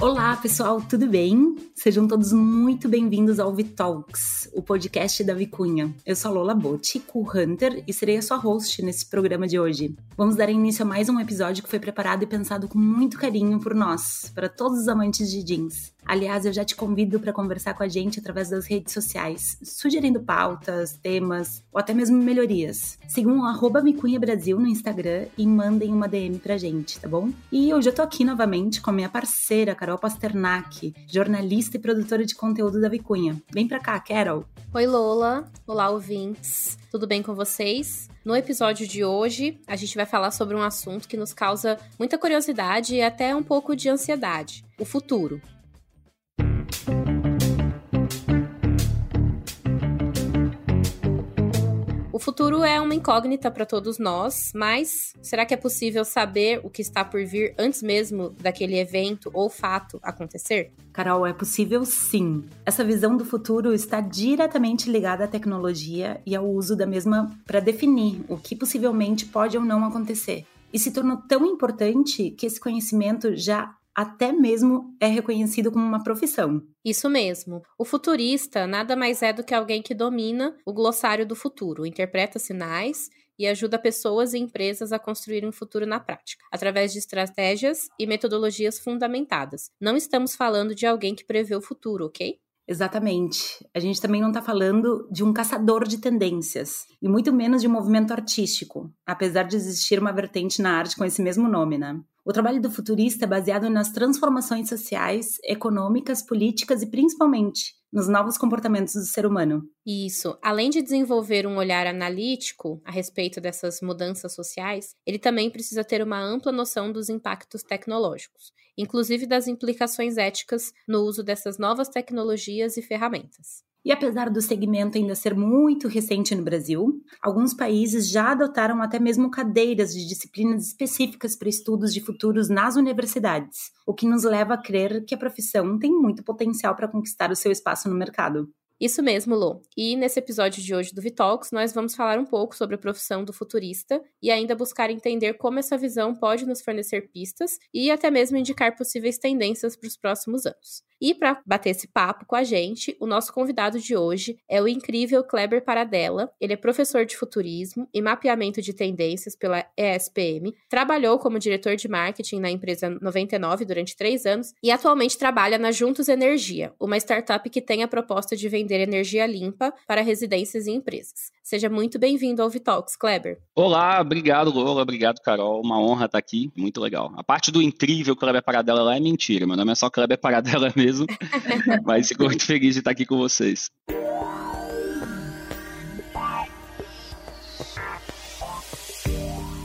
Olá, pessoal, tudo bem? Sejam todos muito bem-vindos ao Vitalks, o podcast da Vicunha. Eu sou a Lola Botti, co-hunter, e serei a sua host nesse programa de hoje. Vamos dar início a mais um episódio que foi preparado e pensado com muito carinho por nós, para todos os amantes de jeans. Aliás, eu já te convido para conversar com a gente através das redes sociais, sugerindo pautas, temas ou até mesmo melhorias. Sigam o Brasil no Instagram e mandem uma DM pra gente, tá bom? E hoje eu tô aqui novamente com a minha parceira, Carol Pasternak, jornalista e produtora de conteúdo da Vicunha. Vem pra cá, Carol. Oi, Lola. Olá, ouvintes. Tudo bem com vocês? No episódio de hoje, a gente vai falar sobre um assunto que nos causa muita curiosidade e até um pouco de ansiedade: o futuro. O futuro é uma incógnita para todos nós, mas será que é possível saber o que está por vir antes mesmo daquele evento ou fato acontecer? Carol, é possível sim. Essa visão do futuro está diretamente ligada à tecnologia e ao uso da mesma para definir o que possivelmente pode ou não acontecer. E se tornou tão importante que esse conhecimento já até mesmo é reconhecido como uma profissão. Isso mesmo. O futurista nada mais é do que alguém que domina o glossário do futuro, interpreta sinais e ajuda pessoas e empresas a construir um futuro na prática, através de estratégias e metodologias fundamentadas. Não estamos falando de alguém que prevê o futuro, ok? Exatamente. A gente também não está falando de um caçador de tendências, e muito menos de um movimento artístico, apesar de existir uma vertente na arte com esse mesmo nome, né? O trabalho do futurista é baseado nas transformações sociais, econômicas, políticas e principalmente nos novos comportamentos do ser humano. Isso. Além de desenvolver um olhar analítico a respeito dessas mudanças sociais, ele também precisa ter uma ampla noção dos impactos tecnológicos, inclusive das implicações éticas no uso dessas novas tecnologias e ferramentas. E apesar do segmento ainda ser muito recente no Brasil, alguns países já adotaram até mesmo cadeiras de disciplinas específicas para estudos de futuros nas universidades, o que nos leva a crer que a profissão tem muito potencial para conquistar o seu espaço no mercado. Isso mesmo, Lô. E nesse episódio de hoje do Vitalks, nós vamos falar um pouco sobre a profissão do futurista e ainda buscar entender como essa visão pode nos fornecer pistas e até mesmo indicar possíveis tendências para os próximos anos. E para bater esse papo com a gente, o nosso convidado de hoje é o incrível Kleber Paradella. Ele é professor de futurismo e mapeamento de tendências pela ESPM, trabalhou como diretor de marketing na empresa 99 durante três anos e atualmente trabalha na Juntos Energia, uma startup que tem a proposta de vender energia limpa para residências e empresas. Seja muito bem-vindo ao Vitalks, Kleber. Olá, obrigado, Lola, obrigado, Carol. Uma honra estar aqui, muito legal. A parte do incrível Kleber Paradela lá é mentira, meu nome é só Kleber Paradela mesmo, mas fico muito feliz de estar aqui com vocês.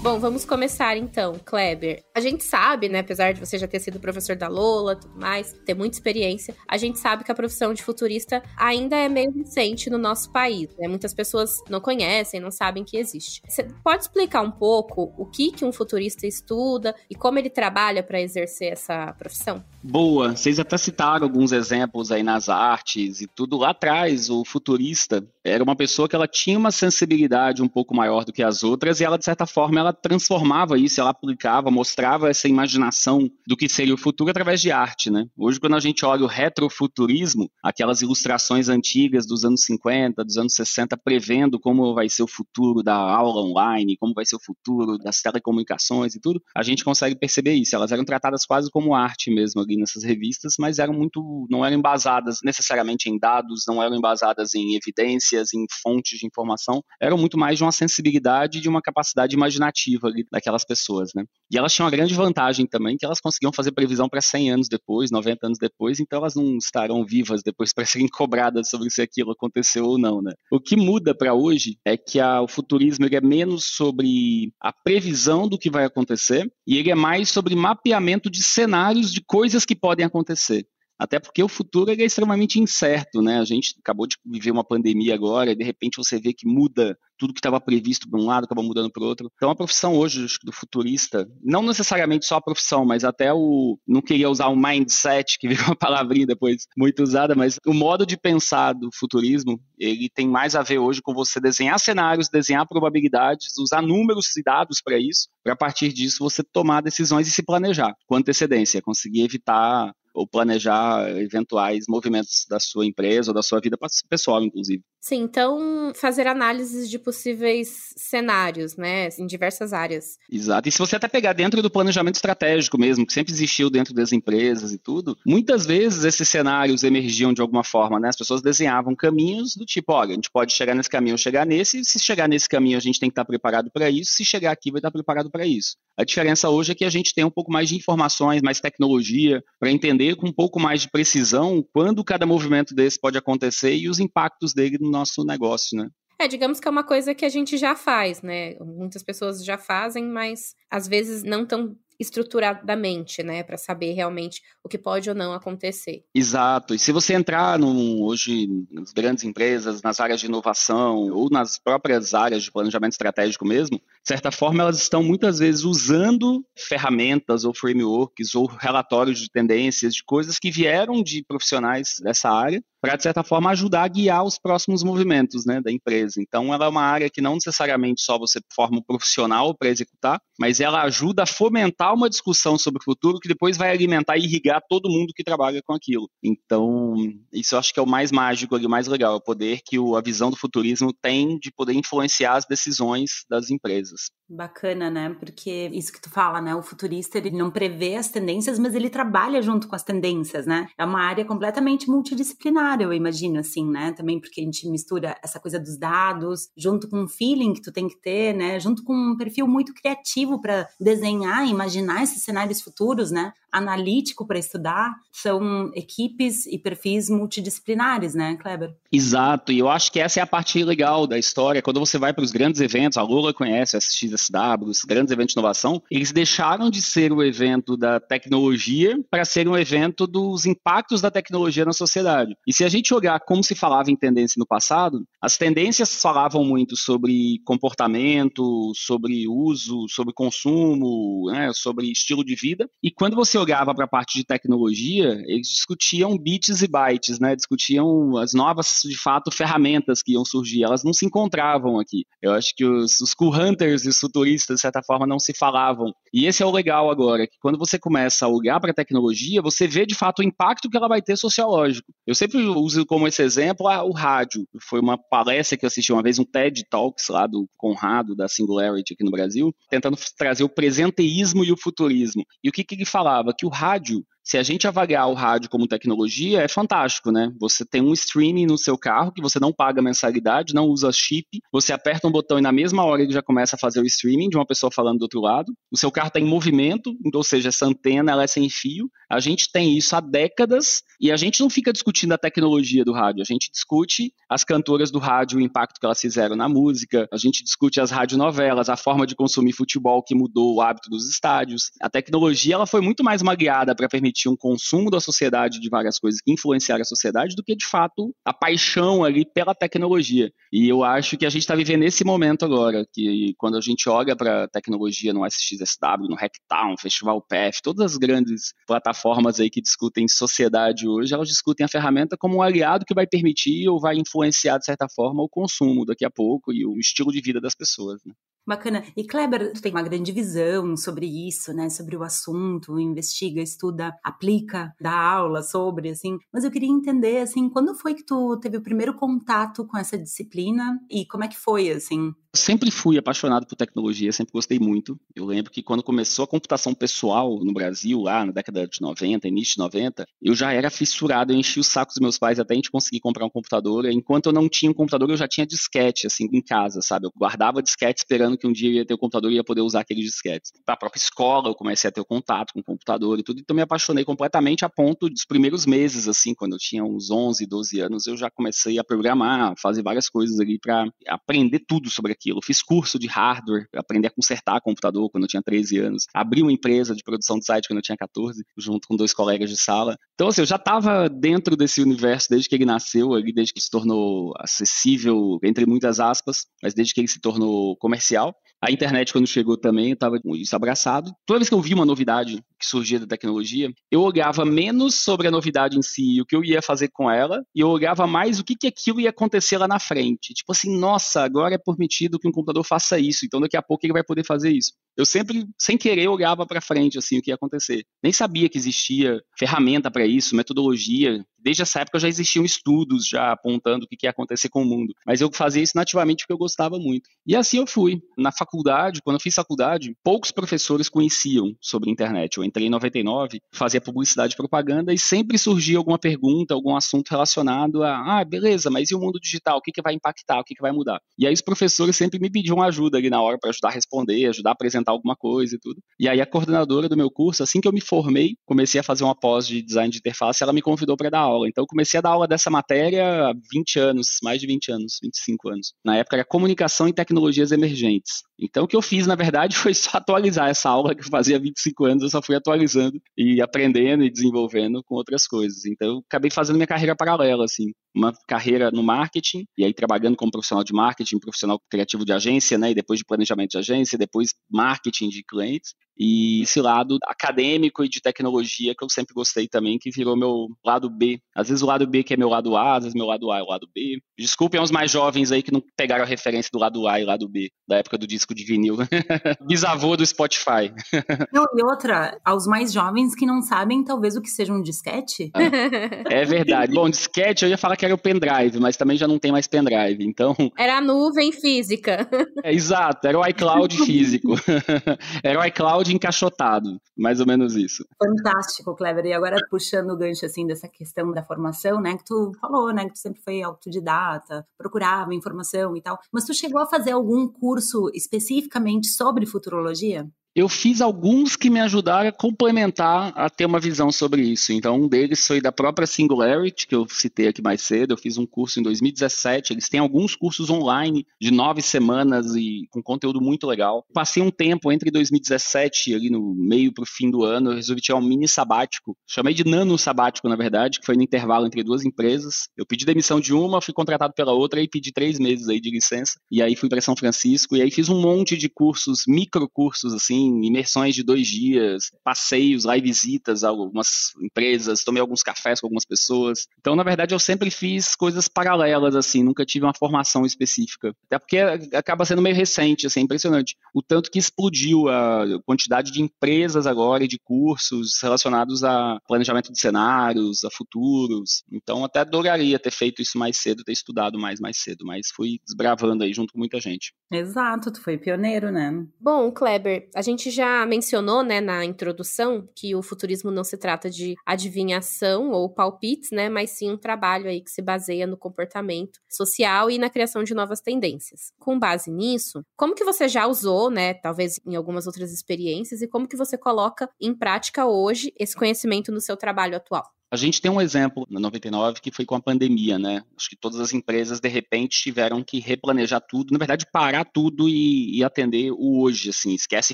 Bom, vamos começar então, Kleber. A gente sabe, né, apesar de você já ter sido professor da Lola, tudo mais, ter muita experiência, a gente sabe que a profissão de futurista ainda é meio recente no nosso país. Né? Muitas pessoas não conhecem, não sabem que existe. Você pode explicar um pouco o que que um futurista estuda e como ele trabalha para exercer essa profissão? Boa. Vocês até citaram alguns exemplos aí nas artes e tudo lá atrás. O futurista era uma pessoa que ela tinha uma sensibilidade um pouco maior do que as outras e ela de certa forma ela transformava isso, ela aplicava, mostrava essa imaginação do que seria o futuro através de arte, né? Hoje, quando a gente olha o retrofuturismo, aquelas ilustrações antigas dos anos 50, dos anos 60, prevendo como vai ser o futuro da aula online, como vai ser o futuro das telecomunicações e tudo, a gente consegue perceber isso. Elas eram tratadas quase como arte mesmo ali nessas revistas, mas eram muito, não eram embasadas necessariamente em dados, não eram embasadas em evidências, em fontes de informação, eram muito mais de uma sensibilidade de uma capacidade imaginativa ali daquelas pessoas, né? E elas tinham uma grande vantagem também, que elas conseguiam fazer previsão para 100 anos depois, 90 anos depois, então elas não estarão vivas depois para serem cobradas sobre se aquilo aconteceu ou não, né? O que muda para hoje é que a, o futurismo é menos sobre a previsão do que vai acontecer e ele é mais sobre mapeamento de cenários de coisas que podem acontecer. Até porque o futuro é extremamente incerto, né? A gente acabou de viver uma pandemia agora e de repente você vê que muda tudo que estava previsto para um lado acaba mudando para o outro. Então a profissão hoje do futurista, não necessariamente só a profissão, mas até o não queria usar o mindset, que virou uma palavrinha depois muito usada, mas o modo de pensar do futurismo, ele tem mais a ver hoje com você desenhar cenários, desenhar probabilidades, usar números e dados para isso, para a partir disso você tomar decisões e se planejar com antecedência, conseguir evitar ou planejar eventuais movimentos da sua empresa ou da sua vida pessoal, inclusive. Sim, então fazer análises de possíveis cenários, né, em diversas áreas. Exato. E se você até pegar dentro do planejamento estratégico mesmo, que sempre existiu dentro das empresas e tudo, muitas vezes esses cenários emergiam de alguma forma, né? As pessoas desenhavam caminhos do tipo, olha, a gente pode chegar nesse caminho chegar nesse, se chegar nesse caminho a gente tem que estar preparado para isso, se chegar aqui vai estar preparado para isso. A diferença hoje é que a gente tem um pouco mais de informações, mais tecnologia, para entender com um pouco mais de precisão quando cada movimento desse pode acontecer e os impactos dele no nosso negócio, né? É, digamos que é uma coisa que a gente já faz, né? Muitas pessoas já fazem, mas às vezes não tão estruturadamente, né, para saber realmente o que pode ou não acontecer. Exato. E se você entrar no, hoje nas grandes empresas, nas áreas de inovação ou nas próprias áreas de planejamento estratégico mesmo, de certa forma elas estão muitas vezes usando ferramentas ou frameworks ou relatórios de tendências de coisas que vieram de profissionais dessa área para, de certa forma, ajudar a guiar os próximos movimentos né, da empresa. Então, ela é uma área que não necessariamente só você forma um profissional para executar, mas ela ajuda a fomentar uma discussão sobre o futuro que depois vai alimentar e irrigar todo mundo que trabalha com aquilo. Então, isso eu acho que é o mais mágico ali, o mais legal, é o poder que a visão do futurismo tem de poder influenciar as decisões das empresas. Bacana, né? Porque isso que tu fala, né? O futurista, ele não prevê as tendências, mas ele trabalha junto com as tendências, né? É uma área completamente multidisciplinar, eu imagino, assim, né? Também porque a gente mistura essa coisa dos dados, junto com o feeling que tu tem que ter, né? Junto com um perfil muito criativo para desenhar, imaginar esses cenários futuros, né? Analítico para estudar. São equipes e perfis multidisciplinares, né, Kleber? Exato, e eu acho que essa é a parte legal da história. Quando você vai para os grandes eventos, a Lula conhece, assistir SW, os grandes eventos de inovação, eles deixaram de ser o evento da tecnologia para ser um evento dos impactos da tecnologia na sociedade. E se a gente olhar como se falava em tendência no passado, as tendências falavam muito sobre comportamento, sobre uso, sobre consumo, né, sobre estilo de vida. E quando você olhava para a parte de tecnologia, eles discutiam bits e bytes, né, discutiam as novas, de fato, ferramentas que iam surgir. Elas não se encontravam aqui. Eu acho que os, os cool hunters e os futuristas, de certa forma, não se falavam. E esse é o legal agora, que quando você começa a olhar para a tecnologia, você vê de fato o impacto que ela vai ter sociológico. Eu sempre uso como esse exemplo o rádio. Foi uma palestra que eu assisti uma vez, um TED Talks lá do Conrado, da Singularity aqui no Brasil, tentando trazer o presenteísmo e o futurismo. E o que, que ele falava? Que o rádio se a gente avaliar o rádio como tecnologia, é fantástico, né? Você tem um streaming no seu carro que você não paga mensalidade, não usa chip, você aperta um botão e na mesma hora ele já começa a fazer o streaming de uma pessoa falando do outro lado. O seu carro está em movimento, ou seja, essa antena ela é sem fio. A gente tem isso há décadas e a gente não fica discutindo a tecnologia do rádio, a gente discute as cantoras do rádio, o impacto que elas fizeram na música, a gente discute as radionovelas, a forma de consumir futebol que mudou o hábito dos estádios. A tecnologia ela foi muito mais uma para permitir um consumo da sociedade de várias coisas que influenciaram a sociedade do que, de fato, a paixão ali pela tecnologia. E eu acho que a gente está vivendo esse momento agora, que quando a gente olha para a tecnologia no SXSW, no Hacktown, Festival PF, todas as grandes plataformas aí que discutem sociedade hoje, elas discutem a ferramenta como um aliado que vai permitir ou vai influenciar, de certa forma, o consumo daqui a pouco e o estilo de vida das pessoas. Né? Bacana. E Kleber, tu tem uma grande visão sobre isso, né? Sobre o assunto, investiga, estuda, aplica, dá aula sobre, assim. Mas eu queria entender, assim, quando foi que tu teve o primeiro contato com essa disciplina e como é que foi, assim? Sempre fui apaixonado por tecnologia, sempre gostei muito. Eu lembro que quando começou a computação pessoal no Brasil, lá na década de 90, início de 90, eu já era fissurado, eu enchi o saco dos meus pais até a gente conseguir comprar um computador. Enquanto eu não tinha um computador, eu já tinha disquete, assim, em casa, sabe? Eu guardava disquete esperando que um dia eu ia ter o um computador e ia poder usar aqueles disquetes. Para a própria escola, eu comecei a ter o contato com o computador e tudo, então me apaixonei completamente a ponto dos primeiros meses, assim, quando eu tinha uns 11, 12 anos, eu já comecei a programar, fazer várias coisas ali para aprender tudo sobre aquilo aquilo. Fiz curso de hardware, aprendi a consertar computador quando eu tinha 13 anos. Abri uma empresa de produção de site quando eu tinha 14, junto com dois colegas de sala. Então, assim, eu já estava dentro desse universo desde que ele nasceu, ali, desde que se tornou acessível, entre muitas aspas, mas desde que ele se tornou comercial. A internet, quando chegou também, eu estava com isso abraçado. Toda vez que eu vi uma novidade que surgia da tecnologia, eu olhava menos sobre a novidade em si, o que eu ia fazer com ela, e eu olhava mais o que, que aquilo ia acontecer lá na frente. Tipo assim, nossa, agora é permitido que um computador faça isso, então daqui a pouco ele vai poder fazer isso. Eu sempre, sem querer, olhava para frente assim o que ia acontecer. Nem sabia que existia ferramenta para isso, metodologia. Desde essa época já existiam estudos já apontando o que ia acontecer com o mundo. Mas eu fazia isso nativamente porque eu gostava muito. E assim eu fui. Na faculdade, quando eu fiz faculdade, poucos professores conheciam sobre internet. Eu entrei em 99, fazia publicidade e propaganda e sempre surgia alguma pergunta, algum assunto relacionado a, ah, beleza, mas e o mundo digital? O que, que vai impactar? O que, que vai mudar? E aí os professores sempre me pediam ajuda ali na hora para ajudar a responder, ajudar a apresentar alguma coisa e tudo. E aí a coordenadora do meu curso, assim que eu me formei, comecei a fazer uma pós de design de interface, ela me convidou para dar aula. Então eu comecei a dar aula dessa matéria há 20 anos, mais de 20 anos, 25 anos. Na época era comunicação e tecnologias emergentes. Então o que eu fiz, na verdade, foi só atualizar essa aula que eu fazia 25 anos, eu só fui atualizando e aprendendo e desenvolvendo com outras coisas. Então eu acabei fazendo minha carreira paralela, assim uma carreira no marketing, e aí trabalhando como profissional de marketing, profissional criativo de agência, né, e depois de planejamento de agência, depois marketing de clientes, e esse lado acadêmico e de tecnologia que eu sempre gostei também, que virou meu lado B. Às vezes o lado B que é meu lado A, às vezes meu lado A é o lado B. Desculpem aos mais jovens aí que não pegaram a referência do lado A e lado B, da época do disco de vinil. Bisavô do Spotify. não, e outra, aos mais jovens que não sabem talvez o que seja um disquete. É, é verdade. Bom, disquete eu ia falar que era o pendrive, mas também já não tem mais pendrive, então... Era a nuvem física. É, exato, era o iCloud físico. era o iCloud encaixotado, mais ou menos isso. Fantástico, Clever. E agora puxando o gancho, assim, dessa questão da formação, né, que tu falou, né, que tu sempre foi autodidata, procurava informação e tal, mas tu chegou a fazer algum curso especificamente sobre futurologia? Eu fiz alguns que me ajudaram a complementar, a ter uma visão sobre isso. Então, um deles foi da própria Singularity, que eu citei aqui mais cedo. Eu fiz um curso em 2017. Eles têm alguns cursos online de nove semanas e com conteúdo muito legal. Passei um tempo entre 2017, ali no meio para o fim do ano, eu resolvi tirar um mini sabático. Chamei de nano sabático, na verdade, que foi no intervalo entre duas empresas. Eu pedi demissão de uma, fui contratado pela outra e pedi três meses aí de licença. E aí fui para São Francisco e aí fiz um monte de cursos, micro cursos assim imersões de dois dias, passeios lá e visitas a algumas empresas, tomei alguns cafés com algumas pessoas. Então, na verdade, eu sempre fiz coisas paralelas, assim, nunca tive uma formação específica. Até porque acaba sendo meio recente, assim, é impressionante. O tanto que explodiu a quantidade de empresas agora e de cursos relacionados a planejamento de cenários, a futuros. Então, até adoraria ter feito isso mais cedo, ter estudado mais mais cedo, mas fui desbravando aí junto com muita gente. Exato, tu foi pioneiro, né? Bom, Kleber, a gente já mencionou, né, na introdução, que o futurismo não se trata de adivinhação ou palpites, né, mas sim um trabalho aí que se baseia no comportamento social e na criação de novas tendências. Com base nisso, como que você já usou, né, talvez em algumas outras experiências, e como que você coloca em prática hoje esse conhecimento no seu trabalho atual? A gente tem um exemplo na 99 que foi com a pandemia, né? Acho que todas as empresas de repente tiveram que replanejar tudo, na verdade parar tudo e, e, atender o hoje, assim, esquece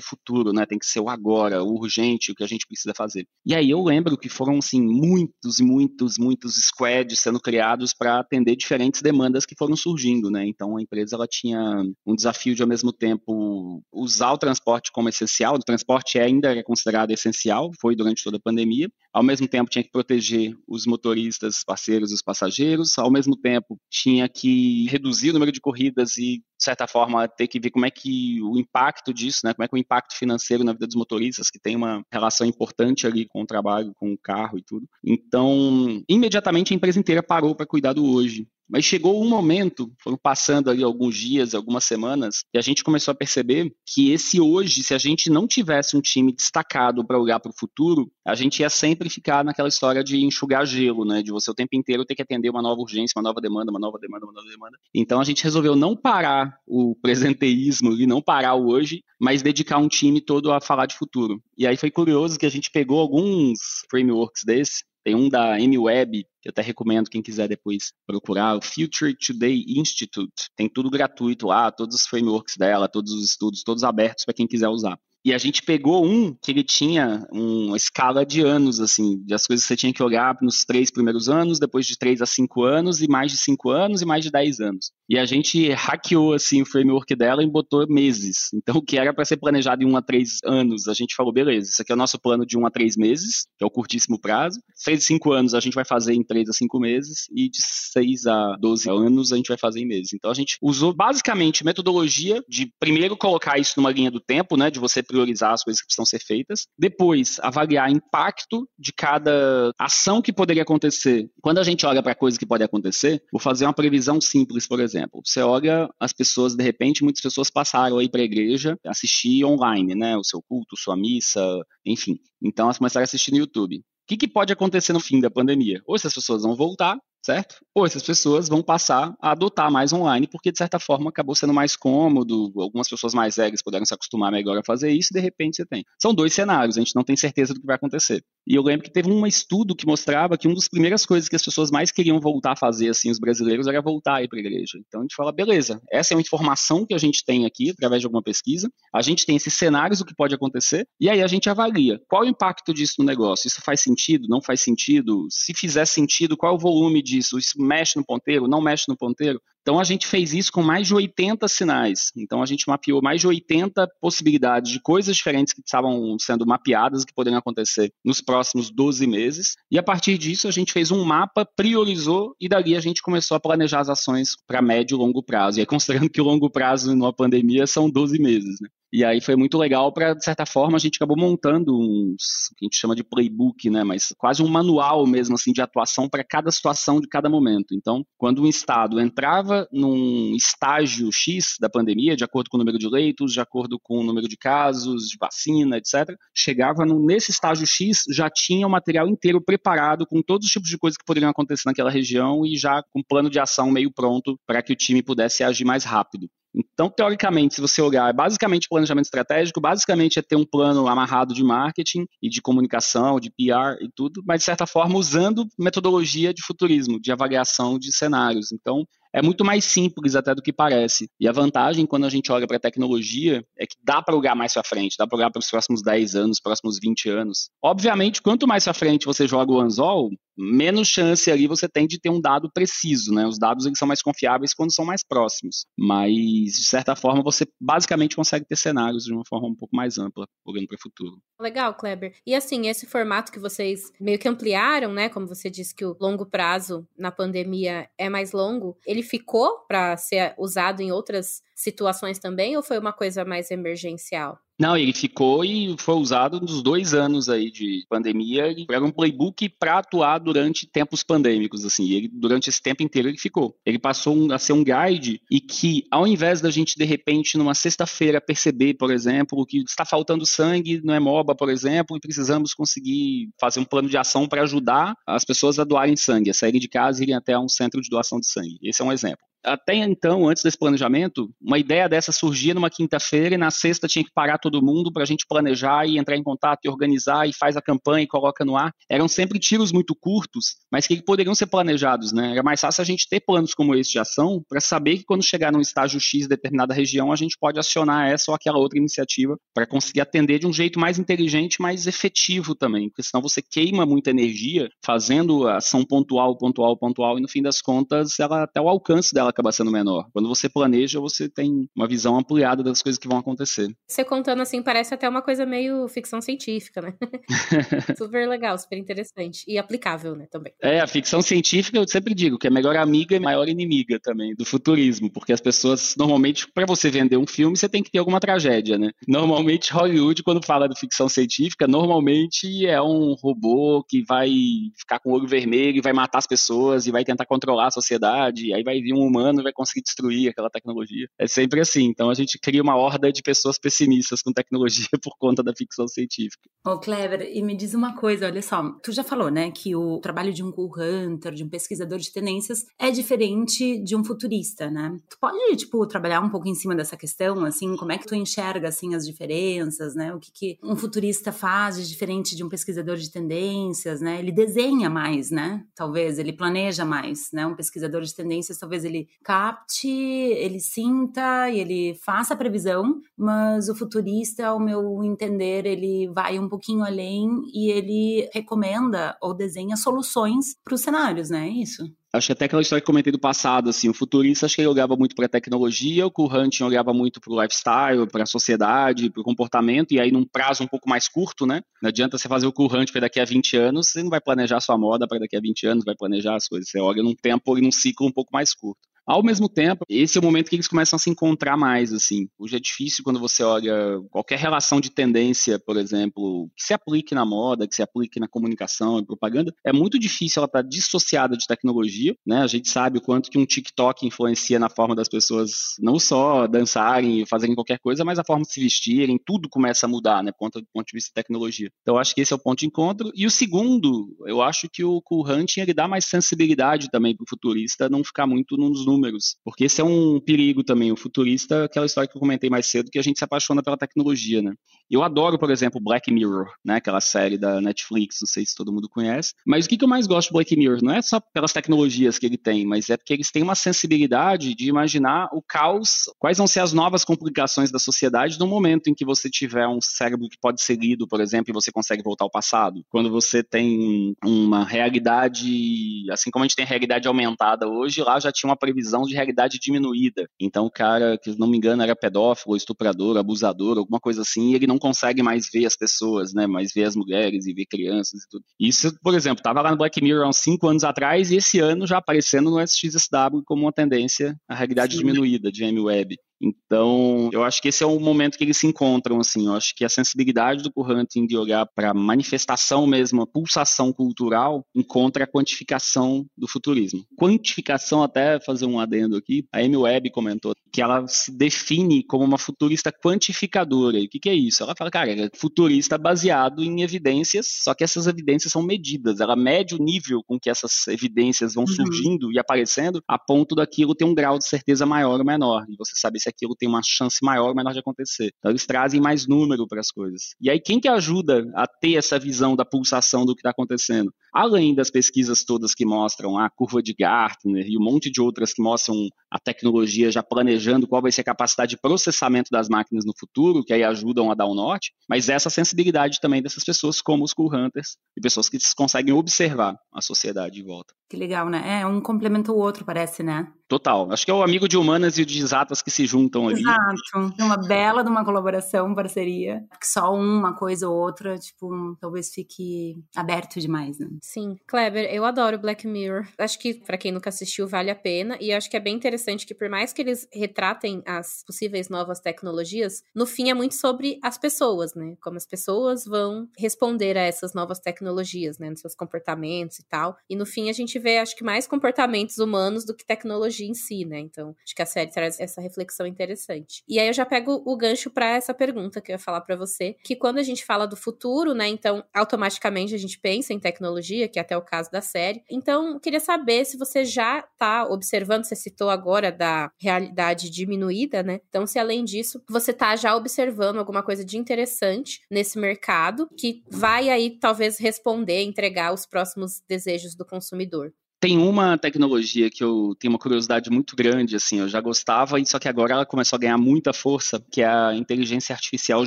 futuro, né? Tem que ser o agora, o urgente, o que a gente precisa fazer. E aí eu lembro que foram assim muitos, muitos, muitos squads sendo criados para atender diferentes demandas que foram surgindo, né? Então a empresa ela tinha um desafio de ao mesmo tempo usar o transporte como essencial, o transporte ainda é considerado essencial, foi durante toda a pandemia, ao mesmo tempo tinha que proteger os motoristas, parceiros, os passageiros, ao mesmo tempo tinha que reduzir o número de corridas e, de certa forma, ter que ver como é que o impacto disso, né, como é que o impacto financeiro na vida dos motoristas, que tem uma relação importante ali com o trabalho, com o carro e tudo. Então, imediatamente a empresa inteira parou para cuidar do hoje. Mas chegou um momento, foram passando ali alguns dias, algumas semanas, e a gente começou a perceber que esse hoje, se a gente não tivesse um time destacado para olhar para o futuro, a gente ia sempre ficar naquela história de enxugar gelo, né? De você o tempo inteiro ter que atender uma nova urgência, uma nova demanda, uma nova demanda, uma nova demanda. Então a gente resolveu não parar o presenteísmo e não parar o hoje, mas dedicar um time todo a falar de futuro. E aí foi curioso que a gente pegou alguns frameworks desse tem um da MWeb, que eu até recomendo quem quiser depois procurar, o Future Today Institute. Tem tudo gratuito lá, todos os frameworks dela, todos os estudos, todos abertos para quem quiser usar. E a gente pegou um que ele tinha uma escala de anos, assim, de as coisas que você tinha que olhar nos três primeiros anos, depois de três a cinco anos, e mais de cinco anos, e mais de dez anos. E a gente hackeou, assim, o framework dela e botou meses. Então, o que era para ser planejado em um a três anos, a gente falou, beleza, isso aqui é o nosso plano de um a três meses, que é o curtíssimo prazo. Três a cinco anos a gente vai fazer em três a cinco meses, e de seis a doze anos a gente vai fazer em meses. Então, a gente usou basicamente metodologia de primeiro colocar isso numa linha do tempo, né, de você priorizar as coisas que precisam ser feitas. Depois, avaliar impacto de cada ação que poderia acontecer. Quando a gente olha para coisas que podem acontecer, vou fazer uma previsão simples, por exemplo. Você olha as pessoas, de repente, muitas pessoas passaram aí para a igreja assistir online, né? O seu culto, sua missa, enfim. Então, elas começaram a assistir no YouTube. O que, que, pode acontecer no fim da pandemia? Ou essas pessoas vão voltar, certo? Ou essas pessoas vão passar a adotar mais online, porque de certa forma acabou sendo mais cômodo, algumas pessoas mais velhas puderam se acostumar melhor a fazer isso, e de repente você tem. São dois cenários, a gente não tem certeza do que vai acontecer. E eu lembro que teve um estudo que mostrava que uma das primeiras coisas que as pessoas mais queriam voltar a fazer, assim, os brasileiros, era voltar a ir para a igreja. Então a gente fala, beleza, essa é uma informação que a gente tem aqui, através de alguma pesquisa, a gente tem esses cenários do que pode acontecer, e aí a gente avalia qual o impacto disso no negócio. Isso faz sentido? Não faz sentido? Se fizer sentido, qual o volume de disso? Isso mexe no ponteiro? Não mexe no ponteiro? Então a gente fez isso com mais de 80 sinais. Então a gente mapeou mais de 80 possibilidades de coisas diferentes que estavam sendo mapeadas que poderiam acontecer nos próximos 12 meses. E a partir disso a gente fez um mapa, priorizou e dali a gente começou a planejar as ações para médio e longo prazo. E aí, considerando que o longo prazo numa pandemia são 12 meses, né? E aí foi muito legal para, de certa forma, a gente acabou montando uns, que a gente chama de playbook, né, mas quase um manual mesmo, assim, de atuação para cada situação de cada momento. Então, quando um estado entrava num estágio X da pandemia, de acordo com o número de leitos, de acordo com o número de casos, de vacina, etc., chegava no, nesse estágio X, já tinha o material inteiro preparado com todos os tipos de coisas que poderiam acontecer naquela região e já com plano de ação meio pronto para que o time pudesse agir mais rápido. Então, teoricamente, se você olhar, é basicamente planejamento estratégico, basicamente é ter um plano amarrado de marketing e de comunicação, de PR e tudo, mas de certa forma usando metodologia de futurismo, de avaliação de cenários. Então, é muito mais simples até do que parece. E a vantagem quando a gente olha para a tecnologia é que dá para olhar mais para frente, dá para olhar para os próximos 10 anos, próximos 20 anos. Obviamente, quanto mais para frente você joga o anzol, menos chance ali você tem de ter um dado preciso, né? Os dados eles são mais confiáveis quando são mais próximos. Mas, de certa forma, você basicamente consegue ter cenários de uma forma um pouco mais ampla, olhando para o futuro. Legal, Kleber. E assim, esse formato que vocês meio que ampliaram, né? Como você disse que o longo prazo na pandemia é mais longo, ele ficou para ser usado em outras situações também ou foi uma coisa mais emergencial? Não, ele ficou e foi usado nos dois anos aí de pandemia. Era um playbook para atuar durante tempos pandêmicos, assim. Ele, durante esse tempo inteiro ele ficou. Ele passou a ser um guide e que, ao invés da gente, de repente, numa sexta-feira perceber, por exemplo, que está faltando sangue no Hemoba, por exemplo, e precisamos conseguir fazer um plano de ação para ajudar as pessoas a doarem sangue, a saírem de casa e irem até um centro de doação de sangue. Esse é um exemplo até então, antes desse planejamento, uma ideia dessa surgia numa quinta-feira e na sexta tinha que parar todo mundo para a gente planejar e entrar em contato e organizar e faz a campanha e coloca no ar. Eram sempre tiros muito curtos, mas que poderiam ser planejados, né? Era mais fácil a gente ter planos como esse de ação para saber que quando chegar num estágio X de determinada região, a gente pode acionar essa ou aquela outra iniciativa para conseguir atender de um jeito mais inteligente, mais efetivo também, porque senão você queima muita energia fazendo ação pontual, pontual, pontual e no fim das contas, ela até o alcance dela acaba sendo menor. Quando você planeja, você tem uma visão ampliada das coisas que vão acontecer. Você contando assim, parece até uma coisa meio ficção científica, né? super legal, super interessante. E aplicável, né, também. É, a ficção científica, eu sempre digo que é melhor amiga e maior inimiga também do futurismo, porque as pessoas, normalmente, para você vender um filme, você tem que ter alguma tragédia, né? Normalmente, Hollywood, quando fala de ficção científica, normalmente é um robô que vai ficar com o olho vermelho e vai matar as pessoas e vai tentar controlar a sociedade, e aí vai vir um humano humano vai conseguir destruir aquela tecnologia. É sempre assim. Então a gente cria uma horda de pessoas pessimistas com tecnologia por conta da ficção científica. Ô, Clever, e me diz uma coisa, olha só. Tu já falou, né, que o trabalho de um cool hunter, de um pesquisador de tendências, é diferente de um futurista, né? Tu pode, tipo, trabalhar um pouco em cima dessa questão, assim, como é que tu enxerga, assim, as diferenças, né? O que, que um futurista faz de diferente de um pesquisador de tendências, né? Ele desenha mais, né? Talvez, ele planeja mais, né? Um pesquisador de tendências, talvez ele capte, ele sinta e ele faça a previsão, mas o futurista, ao meu entender, ele vai um pouquinho além e ele recomenda ou desenha soluções para os cenários, né? É isso. Acho que até aquela história que comentei do passado, assim, o futurista acho que ele olhava muito para a tecnologia, o Currant olhava muito para o lifestyle, para a sociedade, para o comportamento, e aí num prazo um pouco mais curto, né? Não adianta você fazer o Currant para daqui a 20 anos, você não vai planejar sua moda para daqui a 20 anos, vai planejar as coisas. Você olha num tempo e num ciclo um pouco mais curto. Ao mesmo tempo, esse é o momento que eles começam a se encontrar mais, assim. Hoje é difícil quando você olha qualquer relação de tendência, por exemplo, que se aplique na moda, que se aplique na comunicação e propaganda, é muito difícil ela estar dissociada de tecnologia, né? A gente sabe o quanto que um TikTok influencia na forma das pessoas não só dançarem e fazerem qualquer coisa, mas a forma de se vestirem, tudo começa a mudar, né? Ponto, do ponto de vista de tecnologia. Então, acho que esse é o ponto de encontro. E o segundo, eu acho que o Cool Hunting, ele dá mais sensibilidade também para o futurista não ficar muito nos números, porque esse é um perigo também. O futurista, aquela história que eu comentei mais cedo, que a gente se apaixona pela tecnologia, né? Eu adoro, por exemplo, Black Mirror, né? Aquela série da Netflix, não sei se todo mundo conhece. Mas o que, que eu mais gosto do Black Mirror? Não é só pelas tecnologias que ele tem, mas é porque eles têm uma sensibilidade de imaginar o caos, quais vão ser as novas complicações da sociedade no momento em que você tiver um cérebro que pode ser lido, por exemplo, e você consegue voltar ao passado. Quando você tem uma realidade, assim como a gente tem realidade aumentada hoje, lá já tinha uma previsão de realidade diminuída. Então o cara, que não me engano, era pedófilo, estuprador, abusador, alguma coisa assim, e ele não consegue mais ver as pessoas, né? Mais ver as mulheres e ver crianças e tudo. Isso, por exemplo, estava lá no Black Mirror há uns 5 anos atrás e esse ano já aparecendo no SXSW como uma tendência à realidade Sim. diminuída de M-Web. Então, eu acho que esse é o momento que eles se encontram, assim. Eu acho que a sensibilidade do Curranting de olhar para a manifestação mesmo, a pulsação cultural, encontra a quantificação do futurismo. Quantificação, até fazer um adendo aqui, a Amy Webb comentou que ela se define como uma futurista quantificadora. E o que, que é isso? Ela fala, cara, ela é futurista baseado em evidências, só que essas evidências são medidas. Ela mede o nível com que essas evidências vão uhum. surgindo e aparecendo a ponto daquilo ter um grau de certeza maior ou menor. E você sabe se aquilo tem uma chance maior ou menor de acontecer. Então eles trazem mais número para as coisas. E aí quem que ajuda a ter essa visão da pulsação do que está acontecendo? Além das pesquisas todas que mostram a curva de Gartner e um monte de outras que mostram a tecnologia já planejando qual vai ser a capacidade de processamento das máquinas no futuro, que aí ajudam a dar um norte, mas essa sensibilidade também dessas pessoas como os cool hunters e pessoas que conseguem observar a sociedade de volta. Que legal, né? É, um complementa o outro, parece, né? Total. Acho que é o amigo de humanas e de exatas que se juntam ali. Exato. Uma bela de uma colaboração, parceria. Que só uma coisa ou outra, tipo, talvez fique aberto demais, né? Sim. Kleber, eu adoro Black Mirror. Acho que, para quem nunca assistiu, vale a pena. E acho que é bem interessante que, por mais que eles retratem as possíveis novas tecnologias, no fim é muito sobre as pessoas, né? Como as pessoas vão responder a essas novas tecnologias, né? Nos seus comportamentos e tal. E no fim a gente vê, acho que mais comportamentos humanos do que tecnologia em si, né? Então, acho que a série traz essa reflexão interessante. E aí eu já pego o gancho para essa pergunta que eu ia falar para você, que quando a gente fala do futuro, né, então automaticamente a gente pensa em tecnologia, que é até o caso da série. Então, queria saber se você já tá observando, você citou agora da realidade diminuída, né? Então, se além disso, você tá já observando alguma coisa de interessante nesse mercado que vai aí talvez responder, entregar os próximos desejos do consumidor. Tem uma tecnologia que eu tenho uma curiosidade muito grande, assim, eu já gostava, só que agora ela começou a ganhar muita força, que é a inteligência artificial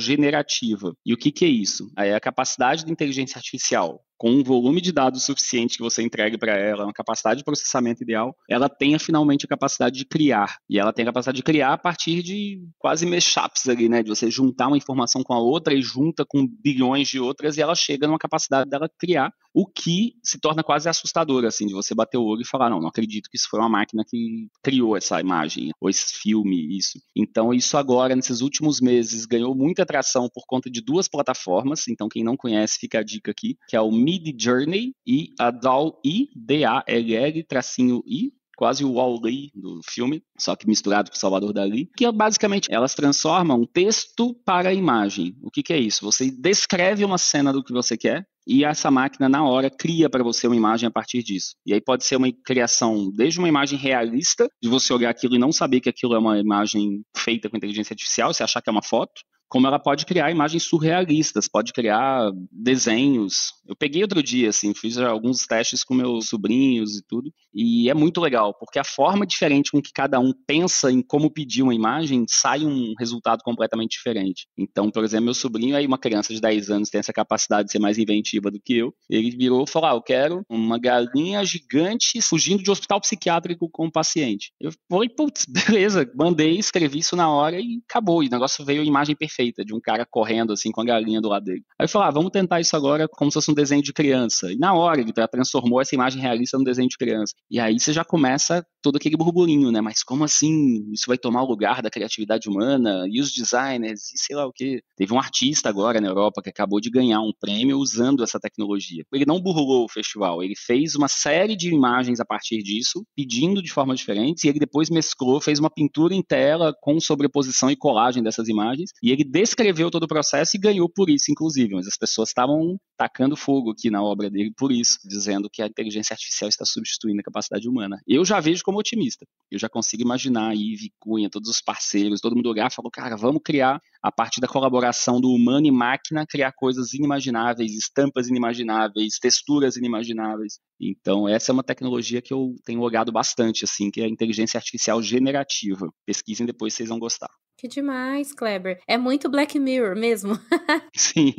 generativa. E o que, que é isso? É a capacidade da inteligência artificial com um volume de dados suficiente que você entregue para ela, uma capacidade de processamento ideal, ela tenha finalmente a capacidade de criar. E ela tem a capacidade de criar a partir de quase mashups ali, né? De você juntar uma informação com a outra e junta com bilhões de outras e ela chega numa capacidade dela criar, o que se torna quase assustador, assim, de você bater o olho e falar, não, não acredito que isso foi uma máquina que criou essa imagem, ou esse filme, isso. Então, isso agora, nesses últimos meses, ganhou muita atração por conta de duas plataformas, então quem não conhece, fica a dica aqui, que é o Mid Journey e a DALL-I, D-A-L-L, tracinho I, quase o Wall-E do filme, só que misturado com Salvador Dali, que é basicamente elas transformam texto para imagem. O que, que é isso? Você descreve uma cena do que você quer e essa máquina na hora cria para você uma imagem a partir disso. E aí pode ser uma criação desde uma imagem realista, de você olhar aquilo e não saber que aquilo é uma imagem feita com inteligência artificial, você achar que é uma foto, como ela pode criar imagens surrealistas, pode criar desenhos. Eu peguei outro dia, assim, fiz alguns testes com meus sobrinhos e tudo, e é muito legal, porque a forma diferente com que cada um pensa em como pedir uma imagem, sai um resultado completamente diferente. Então, por exemplo, meu sobrinho, aí uma criança de 10 anos tem essa capacidade de ser mais inventiva do que eu, ele virou e falou, ah, eu quero uma galinha gigante fugindo de hospital psiquiátrico com o paciente. Eu falei, putz, beleza, mandei, escrevi isso na hora e acabou, e o negócio veio a imagem perfeita de um cara correndo assim com a galinha do lado dele. Aí eu falei, ah, vamos tentar isso agora como se fosse um desenho de criança. E na hora ele transformou essa imagem realista num desenho de criança. E aí você já começa todo aquele burburinho, né? Mas como assim? Isso vai tomar o lugar da criatividade humana? E os designers? E sei lá o quê. Teve um artista agora na Europa que acabou de ganhar um prêmio usando essa tecnologia. Ele não burlou o festival, ele fez uma série de imagens a partir disso, pedindo de formas diferentes, e ele depois mesclou, fez uma pintura em tela com sobreposição e colagem dessas imagens, e ele descreveu todo o processo e ganhou por isso, inclusive. Mas as pessoas estavam tacando fogo aqui na obra dele por isso, dizendo que a inteligência artificial está substituindo a capacidade humana. Eu já vejo como otimista. Eu já consigo imaginar a Ive Cunha, todos os parceiros, todo mundo olhar e falar, cara, vamos criar, a partir da colaboração do humano e máquina, criar coisas inimagináveis, estampas inimagináveis, texturas inimagináveis. Então, essa é uma tecnologia que eu tenho olhado bastante, assim, que é a inteligência artificial generativa. Pesquisem depois, vocês vão gostar. Que demais, Kleber. É muito Black Mirror mesmo. Sim.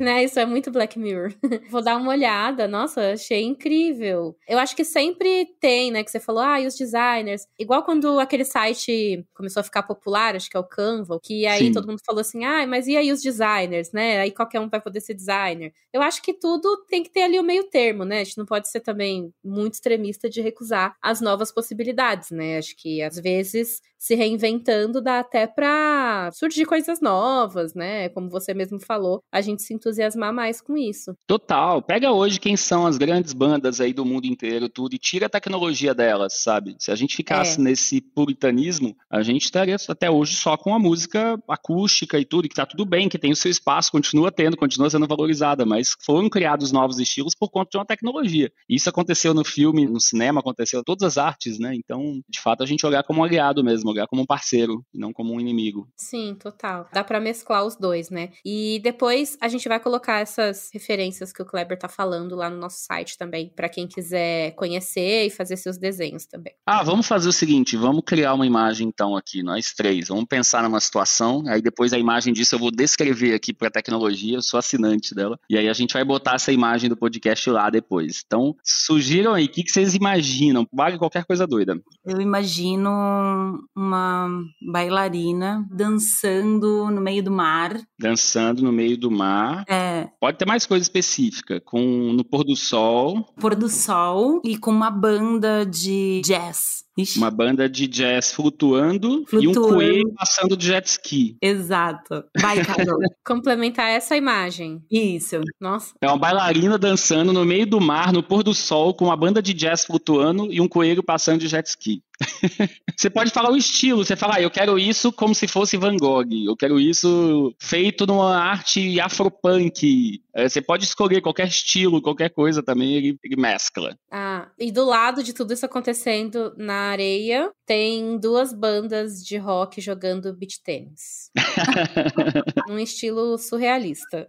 né? Isso é muito Black Mirror. Vou dar uma olhada. Nossa, achei incrível. Eu acho que sempre tem, né? Que você falou, ah, e os designers. Igual quando aquele site começou a ficar popular, acho que é o Canva, que aí Sim. todo mundo falou assim, ah, mas e aí os designers, né? Aí qualquer um vai poder ser designer. Eu acho que tudo tem que ter ali o meio termo, né? A gente não pode ser também muito extremista de recusar as novas possibilidades, né? Acho que às vezes se reinventando dá até para surgir coisas novas, né? Como você mesmo falou, a gente se entusiasmar mais com isso. Total. Pega hoje quem são as grandes bandas aí do mundo inteiro, tudo, e tira a tecnologia delas, sabe? Se a gente ficasse é. nesse puritanismo, a gente estaria até hoje só com a música acústica e tudo, que tá tudo bem, que tem o seu espaço, continua tendo, continua sendo valorizada, mas foram criados novos estilos por conta de uma tecnologia. Isso aconteceu no filme, no cinema, aconteceu em todas as artes, né? Então, de fato, a gente olhar como um aliado mesmo, olhar como um parceiro, e não como um inimigo. Sim, total. Dá para mesclar os dois, né? E depois a gente vai colocar essas referências que o Kleber tá falando lá no nosso site também, para quem quiser conhecer e fazer seus desenhos também. Ah, vamos fazer o seguinte, vamos criar uma imagem então aqui, nós três. Vamos pensar numa situação, aí depois a imagem disso eu vou descrever aqui para a tecnologia, eu sou assinante dela, e aí a gente vai botar essa imagem do podcast lá depois. Então, sugiram aí, o que, que vocês imaginam? Vale qualquer coisa doida. Eu imagino uma bailarina dançando no meio do mar. Dançando no meio do mar. É. Pode ter mais coisa específica, com no pôr do sol. Pôr do sol e com uma banda de jazz. Ixi. Uma banda de jazz flutuando, flutuando, e um coelho passando de jet ski. Exato. Vai, Carol. Complementar essa imagem. Isso. Nossa. É uma bailarina dançando no meio do mar, no pôr do sol, com uma banda de jazz flutuando e um coelho passando de jet ski. você pode falar o estilo, você fala, ah, eu quero isso como se fosse Van Gogh, eu quero isso feito numa arte afropunk. É, você pode escolher qualquer estilo, qualquer coisa também, ele, ele mescla. Ah, e do lado de tudo isso acontecendo na areia, tem duas bandas de rock jogando beach tênis. um estilo surrealista.